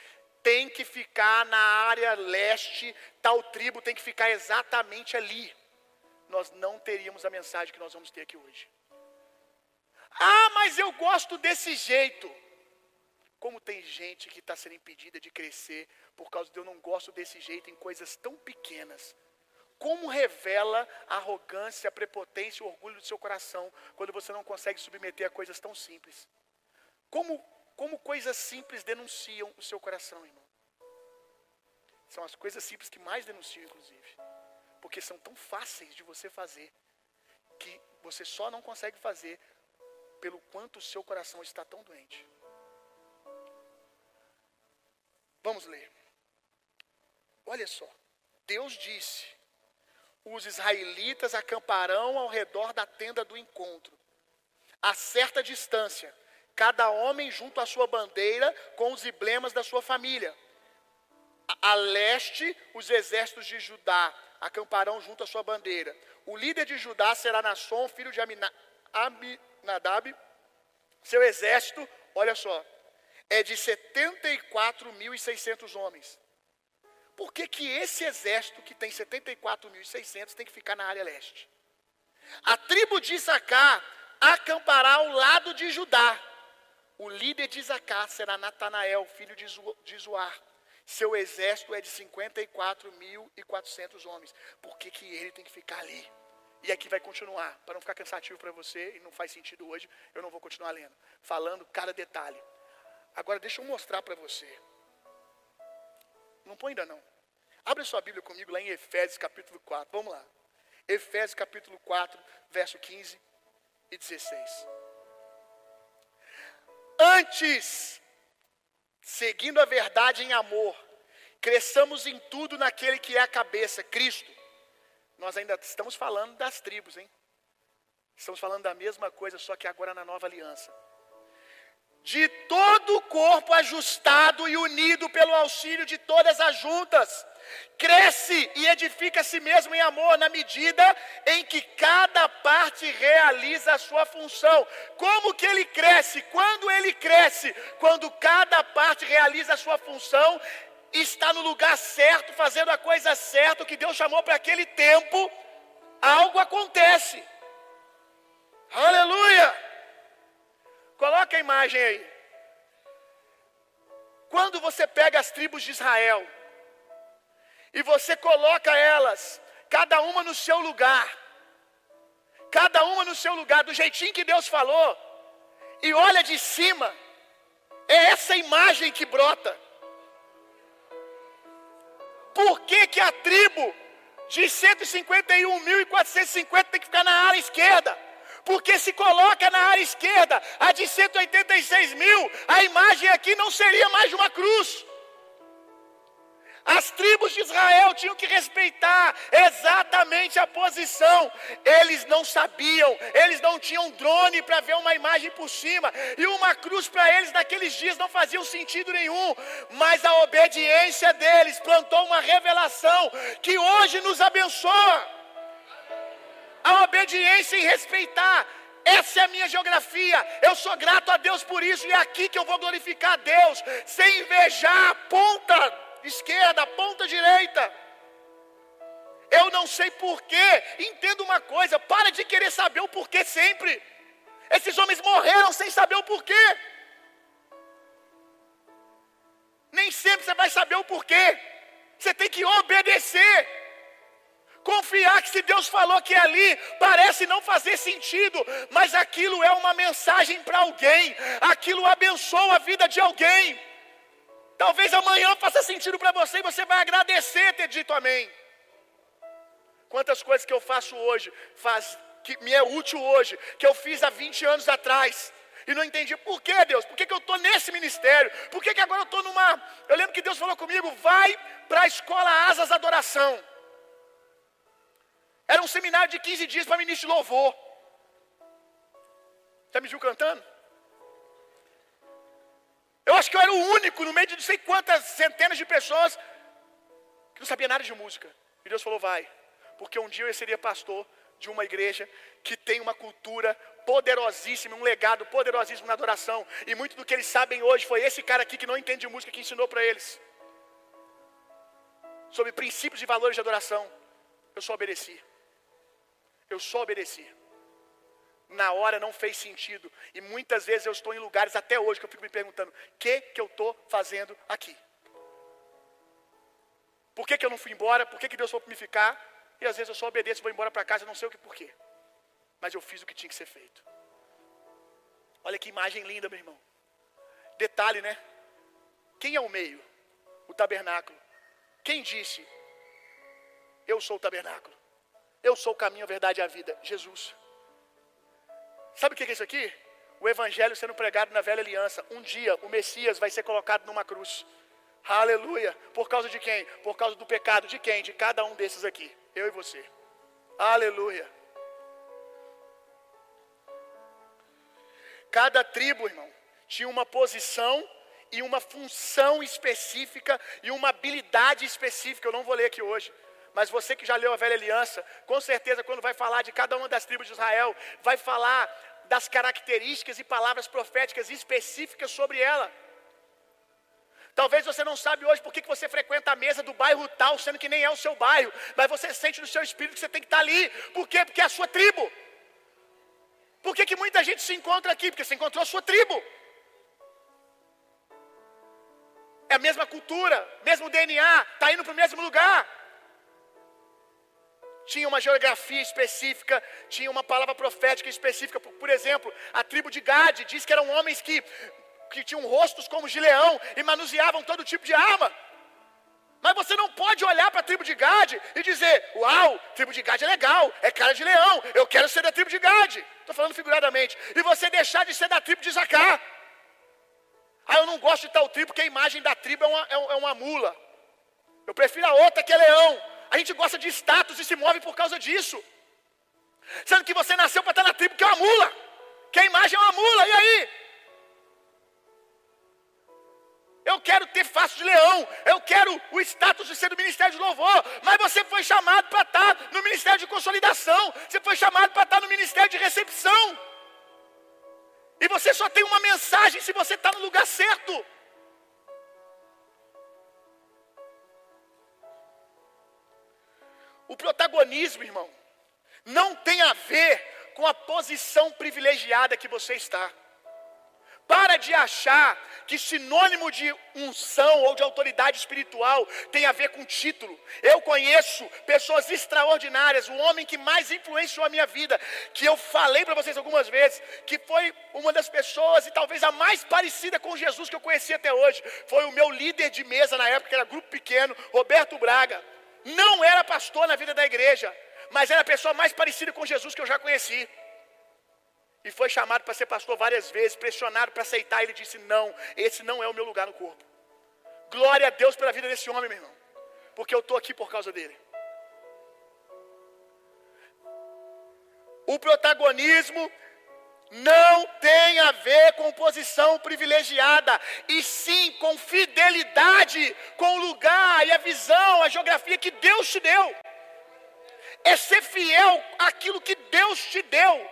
tem que ficar na área leste, tal tribo tem que ficar exatamente ali. Nós não teríamos a mensagem que nós vamos ter aqui hoje. Ah, mas eu gosto desse jeito. Como tem gente que está sendo impedida de crescer por causa de eu não gosto desse jeito em coisas tão pequenas. Como revela a arrogância, a prepotência, o orgulho do seu coração quando você não consegue submeter a coisas tão simples? Como, como coisas simples denunciam o seu coração, irmão? São as coisas simples que mais denunciam, inclusive. Porque são tão fáceis de você fazer que você só não consegue fazer pelo quanto o seu coração está tão doente. Vamos ler. Olha só. Deus disse: os israelitas acamparão ao redor da tenda do encontro, a certa distância, cada homem junto à sua bandeira com os emblemas da sua família. A, leste, os exércitos de Judá acamparão junto à sua bandeira. O líder de Judá será Nasson, filho de Aminadab. Seu exército, olha só, é de 74.600 homens. Por que, que esse exército, que tem 74.600, tem que ficar na área leste? A tribo de Issacar acampará ao lado de Judá. O líder de Issacar será Natanael, filho de Zoar. Seu exército é de 54.400 homens. Por que, que ele tem que ficar ali? E aqui vai continuar, para não ficar cansativo para você, e não faz sentido hoje, eu não vou continuar lendo, falando cada detalhe. Agora deixa eu mostrar para você. Não põe ainda não. Abre sua Bíblia comigo lá em Efésios capítulo 4. Vamos lá. Efésios capítulo 4, verso 15 e 16. Antes, seguindo a verdade em amor, cresçamos em tudo naquele que é a cabeça, Cristo. Nós ainda estamos falando das tribos, hein? Estamos falando da mesma coisa, só que agora na nova aliança de todo o corpo ajustado e unido pelo auxílio de todas as juntas, cresce e edifica a si mesmo em amor na medida em que cada parte realiza a sua função. Como que ele cresce? Quando ele cresce, quando cada parte realiza a sua função, está no lugar certo, fazendo a coisa certa, o que Deus chamou para aquele tempo, algo acontece. Aleluia! Coloca a imagem aí. Quando você pega as tribos de Israel e você coloca elas, cada uma no seu lugar, cada uma no seu lugar, do jeitinho que Deus falou, e olha de cima, é essa imagem que brota. Por que, que a tribo de 151.450 tem que ficar na área esquerda? porque se coloca na área esquerda a de 186 mil, a imagem aqui não seria mais uma cruz. As tribos de Israel tinham que respeitar exatamente a posição. Eles não sabiam, eles não tinham drone para ver uma imagem por cima, e uma cruz para eles naqueles dias não fazia sentido nenhum. Mas a obediência deles plantou uma revelação que hoje nos abençoa a obediência e respeitar. Essa é a minha geografia. Eu sou grato a Deus por isso e é aqui que eu vou glorificar a Deus, sem invejar a ponta esquerda, ponta direita. Eu não sei porquê. Entenda uma coisa, para de querer saber o porquê sempre. Esses homens morreram sem saber o porquê. Nem sempre você vai saber o porquê. Você tem que obedecer. Confiar que se Deus falou que é ali, parece não fazer sentido, mas aquilo é uma mensagem para alguém, aquilo abençoa a vida de alguém. Talvez amanhã faça sentido para você e você vai agradecer ter dito amém. Quantas coisas que eu faço hoje, faz, que me é útil hoje, que eu fiz há 20 anos atrás, e não entendi por que Deus, por que, que eu estou nesse ministério, por que, que agora eu estou numa. Eu lembro que Deus falou comigo: vai para a escola Asas Adoração. Era um seminário de 15 dias para ministro de louvor. Já me viu cantando? Eu acho que eu era o único no meio de não sei quantas centenas de pessoas que não sabia nada de música. E Deus falou: vai, porque um dia eu seria pastor de uma igreja que tem uma cultura poderosíssima, um legado poderosíssimo na adoração. E muito do que eles sabem hoje foi esse cara aqui que não entende de música que ensinou para eles. Sobre princípios e valores de adoração. Eu só obedeci. Eu só obedeci. Na hora não fez sentido. E muitas vezes eu estou em lugares até hoje que eu fico me perguntando: o que, que eu estou fazendo aqui? Por que, que eu não fui embora? Por que, que Deus foi me ficar? E às vezes eu só obedeço e vou embora para casa, não sei o que porquê. Mas eu fiz o que tinha que ser feito. Olha que imagem linda, meu irmão. Detalhe, né? Quem é o meio? O tabernáculo. Quem disse? Eu sou o tabernáculo. Eu sou o caminho, a verdade e a vida. Jesus. Sabe o que é isso aqui? O evangelho sendo pregado na velha aliança. Um dia o Messias vai ser colocado numa cruz. Aleluia. Por causa de quem? Por causa do pecado de quem? De cada um desses aqui. Eu e você. Aleluia. Cada tribo, irmão, tinha uma posição e uma função específica e uma habilidade específica. Eu não vou ler aqui hoje. Mas você que já leu a velha aliança, com certeza, quando vai falar de cada uma das tribos de Israel, vai falar das características e palavras proféticas específicas sobre ela. Talvez você não sabe hoje por que você frequenta a mesa do bairro tal, sendo que nem é o seu bairro, mas você sente no seu espírito que você tem que estar ali. Por quê? Porque é a sua tribo. Por que, que muita gente se encontra aqui? Porque você encontrou a sua tribo. É a mesma cultura, mesmo DNA, está indo para o mesmo lugar. Tinha uma geografia específica, tinha uma palavra profética específica. Por, por exemplo, a tribo de Gade diz que eram homens que que tinham rostos como de leão e manuseavam todo tipo de arma. Mas você não pode olhar para a tribo de Gade e dizer: Uau, tribo de Gade é legal, é cara de leão, eu quero ser da tribo de Gade. Estou falando figuradamente. E você deixar de ser da tribo de Zacá. Ah, eu não gosto de tal tribo porque a imagem da tribo é uma, é, é uma mula. Eu prefiro a outra que é leão. A gente gosta de status e se move por causa disso. Sendo que você nasceu para estar na tribo que é uma mula. Que a imagem é uma mula, e aí? Eu quero ter face de leão. Eu quero o status de ser do ministério de louvor. Mas você foi chamado para estar no ministério de consolidação. Você foi chamado para estar no ministério de recepção. E você só tem uma mensagem se você está no lugar certo. O protagonismo, irmão, não tem a ver com a posição privilegiada que você está. Para de achar que sinônimo de unção ou de autoridade espiritual tem a ver com título. Eu conheço pessoas extraordinárias, o homem que mais influenciou a minha vida, que eu falei para vocês algumas vezes, que foi uma das pessoas e talvez a mais parecida com Jesus que eu conheci até hoje, foi o meu líder de mesa na época, que era grupo pequeno, Roberto Braga. Não era pastor na vida da igreja, mas era a pessoa mais parecida com Jesus que eu já conheci. E foi chamado para ser pastor várias vezes, pressionado para aceitar. Ele disse: Não, esse não é o meu lugar no corpo. Glória a Deus pela vida desse homem, meu irmão, porque eu estou aqui por causa dele. O protagonismo não tem a ver com posição privilegiada, e sim com fidelidade com o lugar e a visão, a geografia que Deus te deu. É ser fiel àquilo que Deus te deu.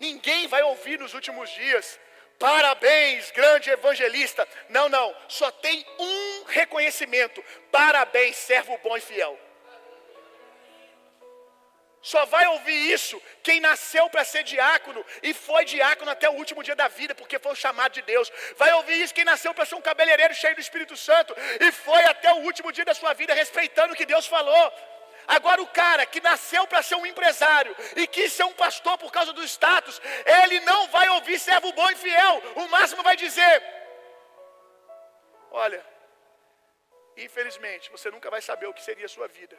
Ninguém vai ouvir nos últimos dias. Parabéns, grande evangelista. Não, não. Só tem um reconhecimento. Parabéns, servo bom e fiel. Só vai ouvir isso quem nasceu para ser diácono e foi diácono até o último dia da vida, porque foi o chamado de Deus. Vai ouvir isso quem nasceu para ser um cabeleireiro cheio do Espírito Santo e foi até o último dia da sua vida respeitando o que Deus falou. Agora, o cara que nasceu para ser um empresário e quis ser um pastor por causa do status, ele não vai ouvir servo bom e fiel. O máximo vai dizer: Olha, infelizmente, você nunca vai saber o que seria a sua vida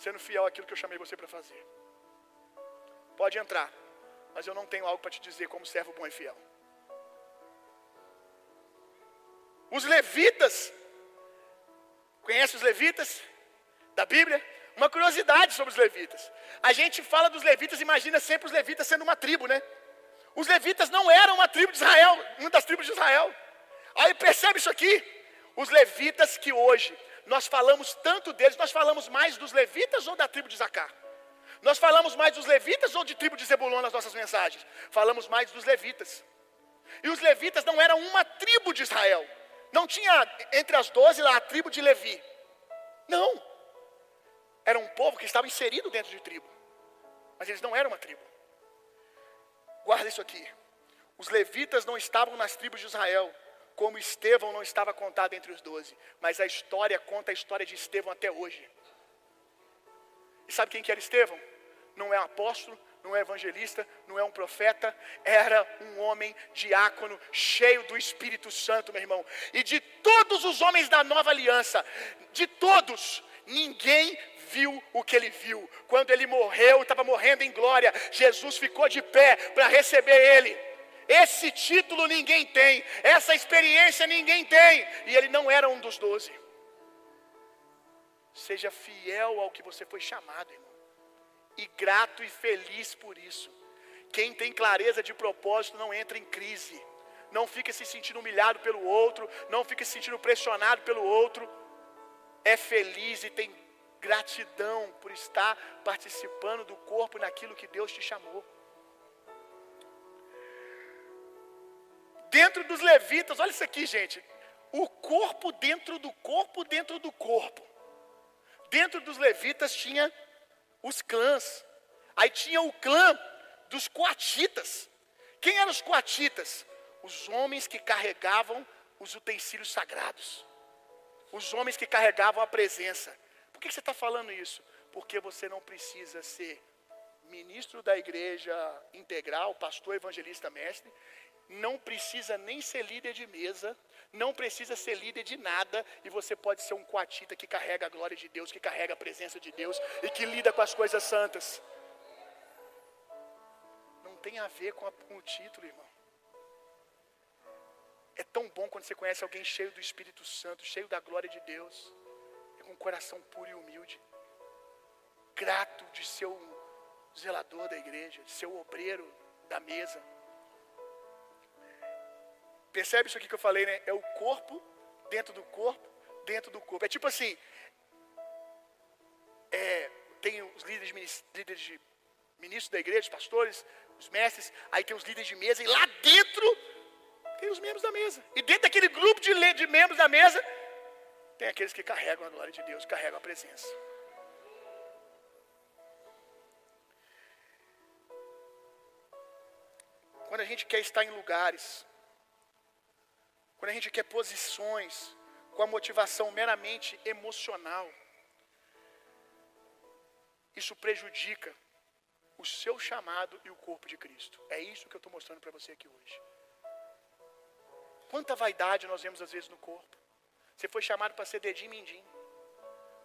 sendo fiel àquilo que eu chamei você para fazer. Pode entrar, mas eu não tenho algo para te dizer como servo bom e fiel. Os levitas, conhece os levitas da Bíblia? Uma curiosidade sobre os levitas. A gente fala dos levitas, imagina sempre os levitas sendo uma tribo, né? Os levitas não eram uma tribo de Israel, uma das tribos de Israel. Aí percebe isso aqui. Os levitas que hoje nós falamos tanto deles, nós falamos mais dos levitas ou da tribo de Zacá? Nós falamos mais dos levitas ou de tribo de Zebulon nas nossas mensagens? Falamos mais dos levitas. E os levitas não eram uma tribo de Israel. Não tinha entre as doze lá a tribo de Levi. Não. Era um povo que estava inserido dentro de tribo. Mas eles não eram uma tribo. Guarda isso aqui. Os levitas não estavam nas tribos de Israel, como Estevão não estava contado entre os doze. Mas a história conta a história de Estevão até hoje. E sabe quem que era Estevão? Não é apóstolo, não é evangelista, não é um profeta, era um homem diácono, cheio do Espírito Santo, meu irmão. E de todos os homens da nova aliança, de todos, ninguém viu o que ele viu. Quando ele morreu, estava morrendo em glória, Jesus ficou de pé para receber ele. Esse título ninguém tem, essa experiência ninguém tem, e ele não era um dos doze. Seja fiel ao que você foi chamado, irmão e grato e feliz por isso. Quem tem clareza de propósito não entra em crise, não fica se sentindo humilhado pelo outro, não fica se sentindo pressionado pelo outro, é feliz e tem gratidão por estar participando do corpo naquilo que Deus te chamou. Dentro dos levitas, olha isso aqui, gente. O corpo dentro do corpo dentro do corpo. Dentro dos levitas tinha os clãs. Aí tinha o clã dos coatitas. Quem eram os coatitas? Os homens que carregavam os utensílios sagrados. Os homens que carregavam a presença. Por que você está falando isso? Porque você não precisa ser ministro da igreja integral, pastor, evangelista, mestre, não precisa nem ser líder de mesa, não precisa ser líder de nada, e você pode ser um coatita que carrega a glória de Deus, que carrega a presença de Deus e que lida com as coisas santas. Não tem a ver com, a, com o título, irmão. É tão bom quando você conhece alguém cheio do Espírito Santo, cheio da glória de Deus, e com um coração puro e humilde, grato de ser um zelador da igreja, de ser o obreiro da mesa. Percebe isso aqui que eu falei, né? É o corpo dentro do corpo, dentro do corpo. É tipo assim, é, tem os líderes, líderes de ministros da igreja, os pastores, os mestres, aí tem os líderes de mesa, e lá dentro tem os membros da mesa. E dentro daquele grupo de, de membros da mesa, tem aqueles que carregam a glória de Deus, carregam a presença. Quando a gente quer estar em lugares quando a gente quer posições com a motivação meramente emocional, isso prejudica o seu chamado e o corpo de Cristo. É isso que eu estou mostrando para você aqui hoje. Quanta vaidade nós vemos às vezes no corpo. Você foi chamado para ser dedinho mindim,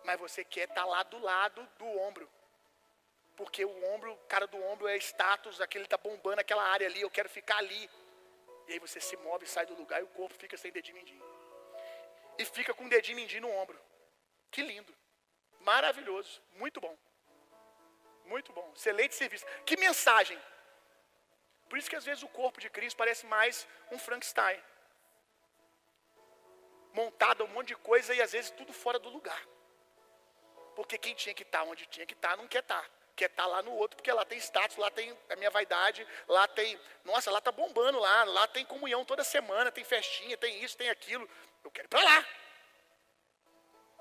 mas você quer estar tá lá do lado do ombro. Porque o ombro, o cara do ombro é status, aquele está bombando aquela área ali, eu quero ficar ali. E aí você se move, sai do lugar e o corpo fica sem dedinho mindinho. E fica com o dedinho mindinho no ombro. Que lindo. Maravilhoso. Muito bom. Muito bom. Excelente serviço. Que mensagem. Por isso que às vezes o corpo de Cristo parece mais um Frankenstein. Montado um monte de coisa e às vezes tudo fora do lugar. Porque quem tinha que estar onde tinha que estar não quer estar quer estar tá lá no outro, porque lá tem status, lá tem a minha vaidade, lá tem, nossa, lá está bombando lá, lá tem comunhão toda semana, tem festinha, tem isso, tem aquilo. Eu quero ir para lá.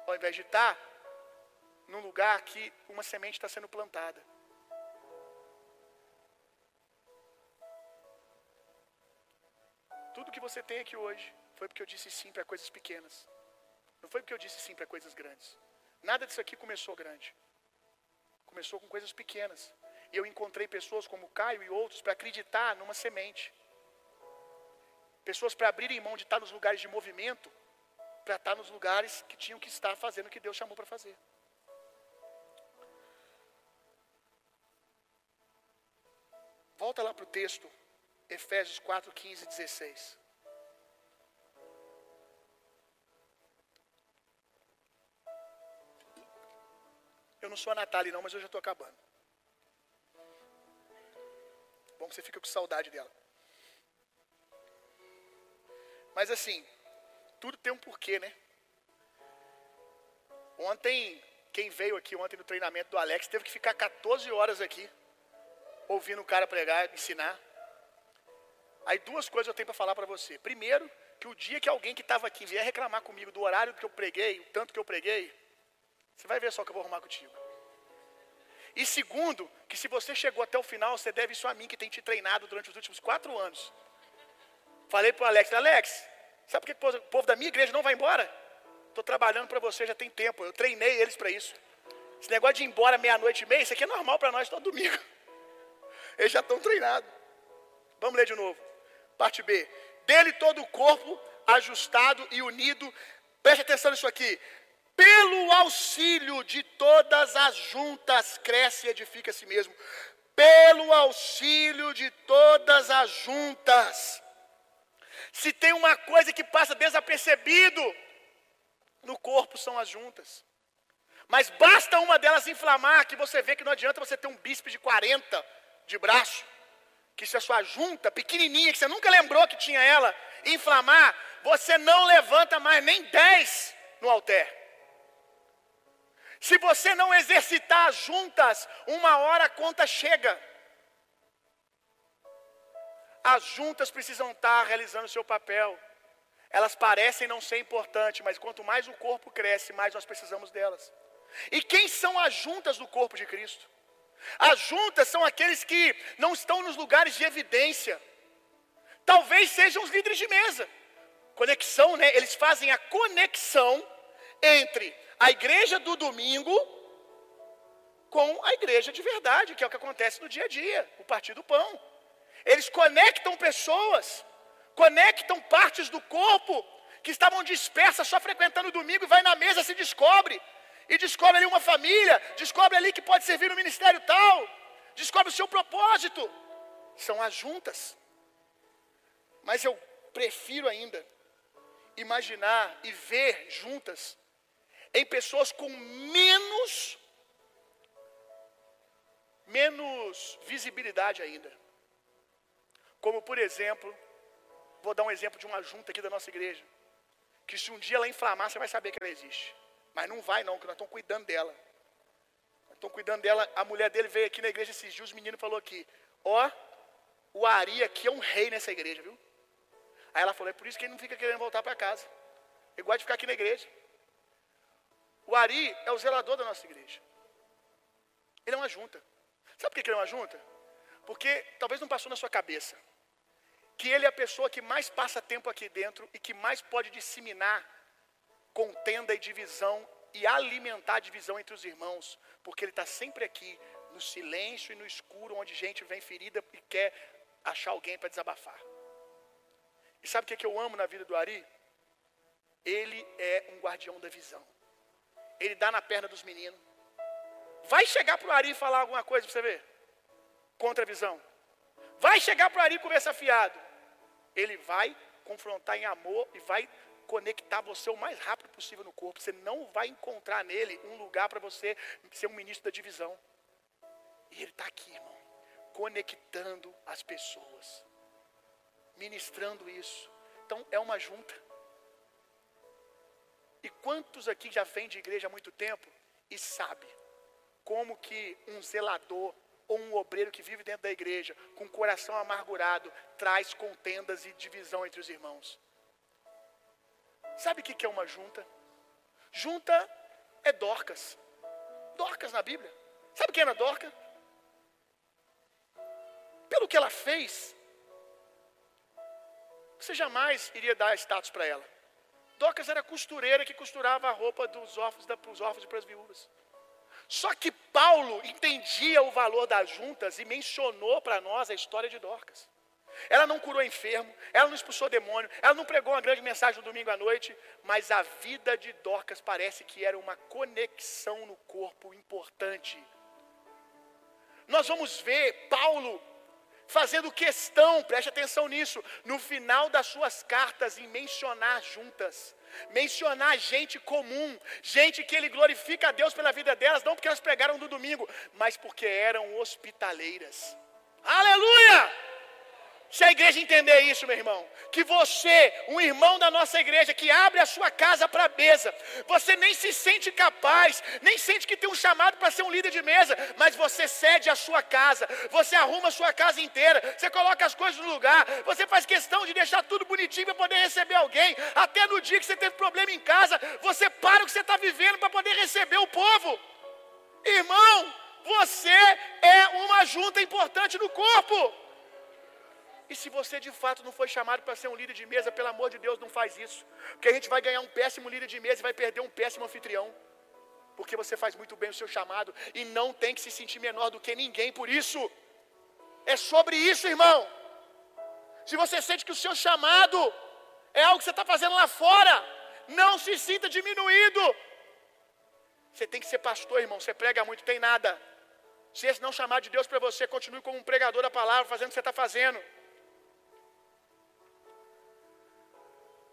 Ao invés de estar tá num lugar que uma semente está sendo plantada. Tudo que você tem aqui hoje foi porque eu disse sim para coisas pequenas. Não foi porque eu disse sim para coisas grandes. Nada disso aqui começou grande. Começou com coisas pequenas. E eu encontrei pessoas como Caio e outros para acreditar numa semente. Pessoas para abrirem mão de estar nos lugares de movimento, para estar nos lugares que tinham que estar fazendo o que Deus chamou para fazer. Volta lá para o texto, Efésios 4, 15 e 16. Eu não sou a Natália, não, mas eu já estou acabando. Bom que você fica com saudade dela. Mas assim, tudo tem um porquê, né? Ontem quem veio aqui ontem no treinamento do Alex teve que ficar 14 horas aqui, ouvindo o cara pregar, ensinar. Aí duas coisas eu tenho para falar para você. Primeiro, que o dia que alguém que estava aqui vier reclamar comigo do horário que eu preguei, o tanto que eu preguei, você vai ver só que eu vou arrumar contigo. E segundo, que se você chegou até o final, você deve isso a mim que tem te treinado durante os últimos quatro anos. Falei para o Alex, Alex, sabe por que o povo da minha igreja não vai embora? Estou trabalhando para você já tem tempo, eu treinei eles para isso. Esse negócio de ir embora meia-noite e meia, isso aqui é normal para nós todo domingo. Eles já estão treinados. Vamos ler de novo. Parte B. Dele todo o corpo ajustado e unido. Preste atenção nisso aqui. Pelo auxílio de todas as juntas, cresce e edifica a si mesmo. Pelo auxílio de todas as juntas. Se tem uma coisa que passa desapercebido no corpo, são as juntas. Mas basta uma delas inflamar, que você vê que não adianta você ter um bíceps de 40 de braço que se a sua junta pequenininha, que você nunca lembrou que tinha ela, inflamar, você não levanta mais nem 10 no alter. Se você não exercitar juntas, uma hora a conta chega. As juntas precisam estar realizando o seu papel. Elas parecem não ser importantes, mas quanto mais o corpo cresce, mais nós precisamos delas. E quem são as juntas do corpo de Cristo? As juntas são aqueles que não estão nos lugares de evidência. Talvez sejam os líderes de mesa. Conexão, né? Eles fazem a conexão entre a igreja do domingo com a igreja de verdade, que é o que acontece no dia a dia, o partir do pão. Eles conectam pessoas, conectam partes do corpo que estavam dispersas só frequentando o domingo e vai na mesa se descobre e descobre ali uma família, descobre ali que pode servir no ministério tal, descobre o seu propósito. São as juntas. Mas eu prefiro ainda imaginar e ver juntas em pessoas com menos menos visibilidade ainda. Como por exemplo, vou dar um exemplo de uma junta aqui da nossa igreja, que se um dia ela inflamar, você vai saber que ela existe. Mas não vai não, que nós estamos cuidando dela. Nós estamos cuidando dela. A mulher dele veio aqui na igreja esses dias, o menino falou aqui, ó, o Ari aqui é um rei nessa igreja, viu? Aí ela falou, é por isso que ele não fica querendo voltar para casa. Ele gosta de ficar aqui na igreja. O Ari é o zelador da nossa igreja. Ele é uma junta. Sabe por que ele é uma junta? Porque talvez não passou na sua cabeça que ele é a pessoa que mais passa tempo aqui dentro e que mais pode disseminar contenda e divisão e alimentar a divisão entre os irmãos, porque ele está sempre aqui, no silêncio e no escuro, onde gente vem ferida e quer achar alguém para desabafar. E sabe o que, é que eu amo na vida do Ari? Ele é um guardião da visão. Ele dá na perna dos meninos. Vai chegar para o Ari falar alguma coisa para você ver? Contra a visão. Vai chegar para o Ari conversar fiado. Ele vai confrontar em amor e vai conectar você o mais rápido possível no corpo. Você não vai encontrar nele um lugar para você ser um ministro da divisão. E ele está aqui, irmão, conectando as pessoas, ministrando isso. Então é uma junta. E quantos aqui já vem de igreja há muito tempo e sabe como que um zelador ou um obreiro que vive dentro da igreja, com o coração amargurado, traz contendas e divisão entre os irmãos? Sabe o que é uma junta? Junta é Dorcas. Dorcas na Bíblia. Sabe quem era Dorcas? Pelo que ela fez, você jamais iria dar status para ela. Dorcas era costureira que costurava a roupa dos órfãos, para os órfãos e para as viúvas. Só que Paulo entendia o valor das juntas e mencionou para nós a história de Dorcas. Ela não curou enfermo, ela não expulsou demônio, ela não pregou uma grande mensagem no domingo à noite, mas a vida de Dorcas parece que era uma conexão no corpo importante. Nós vamos ver Paulo fazendo questão, preste atenção nisso, no final das suas cartas, em mencionar juntas, mencionar gente comum, gente que ele glorifica a Deus pela vida delas, não porque elas pregaram no domingo, mas porque eram hospitaleiras. Aleluia! Se a igreja entender isso, meu irmão, que você, um irmão da nossa igreja, que abre a sua casa para a mesa, você nem se sente capaz, nem sente que tem um chamado para ser um líder de mesa, mas você cede a sua casa, você arruma a sua casa inteira, você coloca as coisas no lugar, você faz questão de deixar tudo bonitinho para poder receber alguém, até no dia que você teve problema em casa, você para o que você está vivendo para poder receber o povo. Irmão, você é uma junta importante no corpo. E se você de fato não foi chamado para ser um líder de mesa, pelo amor de Deus, não faz isso. Porque a gente vai ganhar um péssimo líder de mesa e vai perder um péssimo anfitrião. Porque você faz muito bem o seu chamado e não tem que se sentir menor do que ninguém por isso. É sobre isso, irmão. Se você sente que o seu chamado é algo que você está fazendo lá fora, não se sinta diminuído. Você tem que ser pastor, irmão. Você prega muito, tem nada. Se esse não chamar de Deus para você, continue como um pregador da palavra, fazendo o que você está fazendo.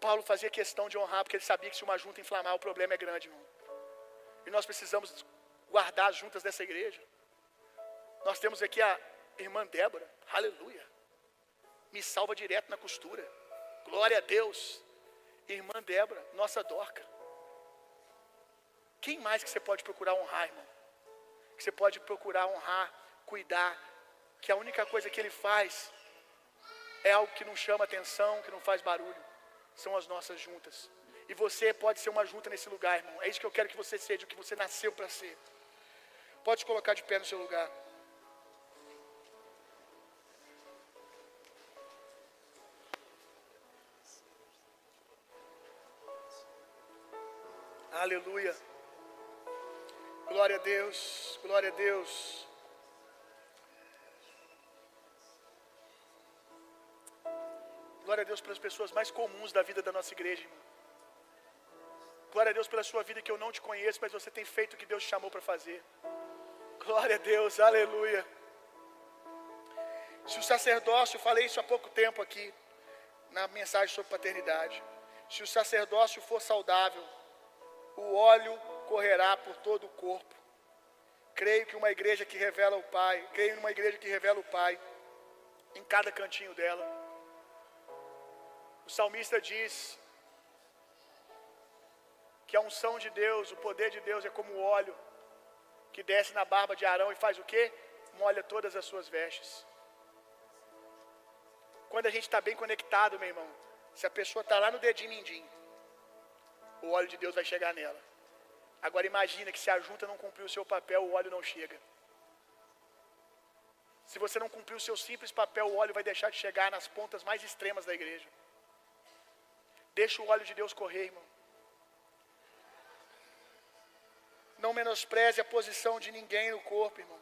Paulo fazia questão de honrar, porque ele sabia que se uma junta inflamar, o problema é grande, irmão. E nós precisamos guardar as juntas dessa igreja. Nós temos aqui a irmã Débora, aleluia. Me salva direto na costura. Glória a Deus. Irmã Débora, nossa Dorca. Quem mais que você pode procurar honrar, irmão? Que você pode procurar honrar, cuidar. Que a única coisa que ele faz é algo que não chama atenção, que não faz barulho são as nossas juntas. E você pode ser uma junta nesse lugar, irmão. É isso que eu quero que você seja, o que você nasceu para ser. Pode colocar de pé no seu lugar. Aleluia. Glória a Deus, glória a Deus. Glória a Deus pelas pessoas mais comuns da vida da nossa igreja, irmão. Glória a Deus pela sua vida que eu não te conheço, mas você tem feito o que Deus te chamou para fazer. Glória a Deus, aleluia. Se o sacerdócio, falei isso há pouco tempo aqui, na mensagem sobre paternidade. Se o sacerdócio for saudável, o óleo correrá por todo o corpo. Creio que uma igreja que revela o Pai, creio numa igreja que revela o Pai em cada cantinho dela. O salmista diz que a unção de Deus, o poder de Deus é como o óleo que desce na barba de Arão e faz o quê? Molha todas as suas vestes. Quando a gente está bem conectado, meu irmão, se a pessoa está lá no dedinho mindinho, o óleo de Deus vai chegar nela. Agora imagina que se a junta não cumpriu o seu papel, o óleo não chega. Se você não cumprir o seu simples papel, o óleo vai deixar de chegar nas pontas mais extremas da igreja. Deixa o óleo de Deus correr, irmão. Não menospreze a posição de ninguém no corpo, irmão.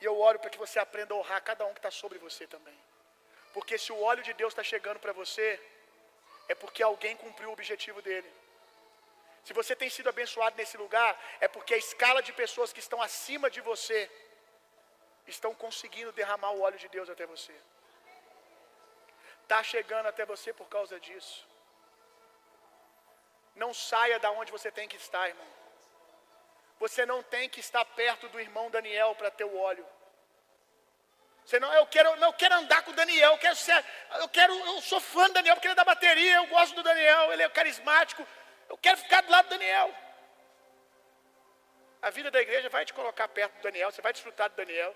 E eu oro para que você aprenda a honrar cada um que está sobre você também. Porque se o óleo de Deus está chegando para você, é porque alguém cumpriu o objetivo dele. Se você tem sido abençoado nesse lugar, é porque a escala de pessoas que estão acima de você estão conseguindo derramar o óleo de Deus até você. Está chegando até você por causa disso. Não saia da onde você tem que estar, irmão. Você não tem que estar perto do irmão Daniel para ter o óleo. Você não, eu quero, não eu quero andar com o Daniel, eu quero ser, eu quero, eu sou fã do Daniel porque ele é da bateria, eu gosto do Daniel, ele é carismático, eu quero ficar do lado do Daniel. A vida da igreja vai te colocar perto do Daniel, você vai desfrutar do Daniel,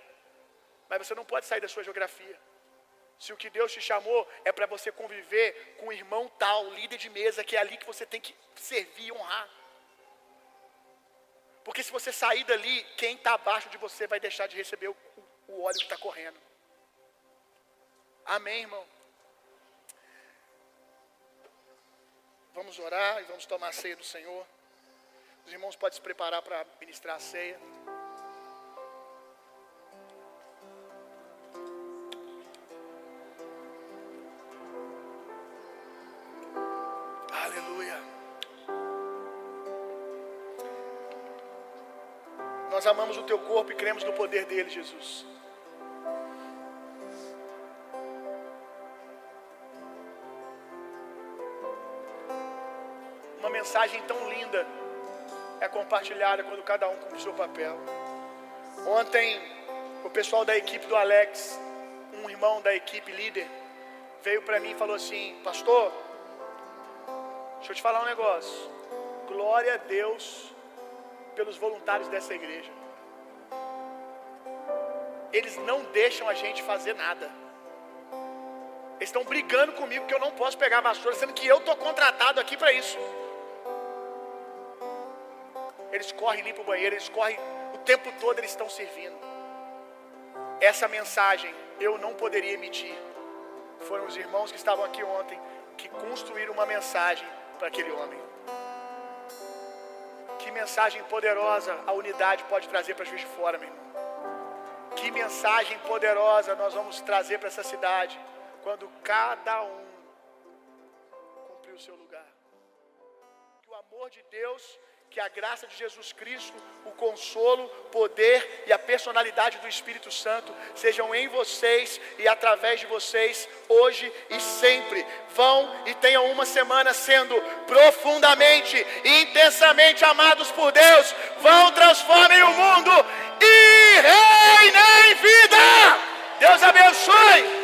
mas você não pode sair da sua geografia. Se o que Deus te chamou é para você conviver com o irmão tal, líder de mesa, que é ali que você tem que servir e honrar. Porque se você sair dali, quem está abaixo de você vai deixar de receber o, o óleo que está correndo. Amém, irmão? Vamos orar e vamos tomar a ceia do Senhor. Os irmãos podem se preparar para ministrar a ceia. Nós amamos o teu corpo e cremos no poder dele, Jesus. Uma mensagem tão linda é compartilhada quando cada um cumpre o seu papel. Ontem, o pessoal da equipe do Alex um irmão da equipe líder veio para mim e falou assim: Pastor, deixa eu te falar um negócio. Glória a Deus pelos voluntários dessa igreja. Eles não deixam a gente fazer nada. Eles estão brigando comigo que eu não posso pegar a vassoura, sendo que eu estou contratado aqui para isso. Eles correm, limpam o banheiro, eles correm o tempo todo, eles estão servindo. Essa mensagem eu não poderia emitir. Foram os irmãos que estavam aqui ontem que construíram uma mensagem para aquele homem. Que mensagem poderosa a unidade pode trazer para Juiz de Fora, meu irmão. Que mensagem poderosa nós vamos trazer para essa cidade quando cada um cumprir o seu lugar. Que o amor de Deus que a graça de Jesus Cristo, o consolo, poder e a personalidade do Espírito Santo sejam em vocês e através de vocês, hoje e sempre. Vão e tenham uma semana sendo profundamente intensamente amados por Deus. Vão, transformem o mundo e reinem vida. Deus abençoe.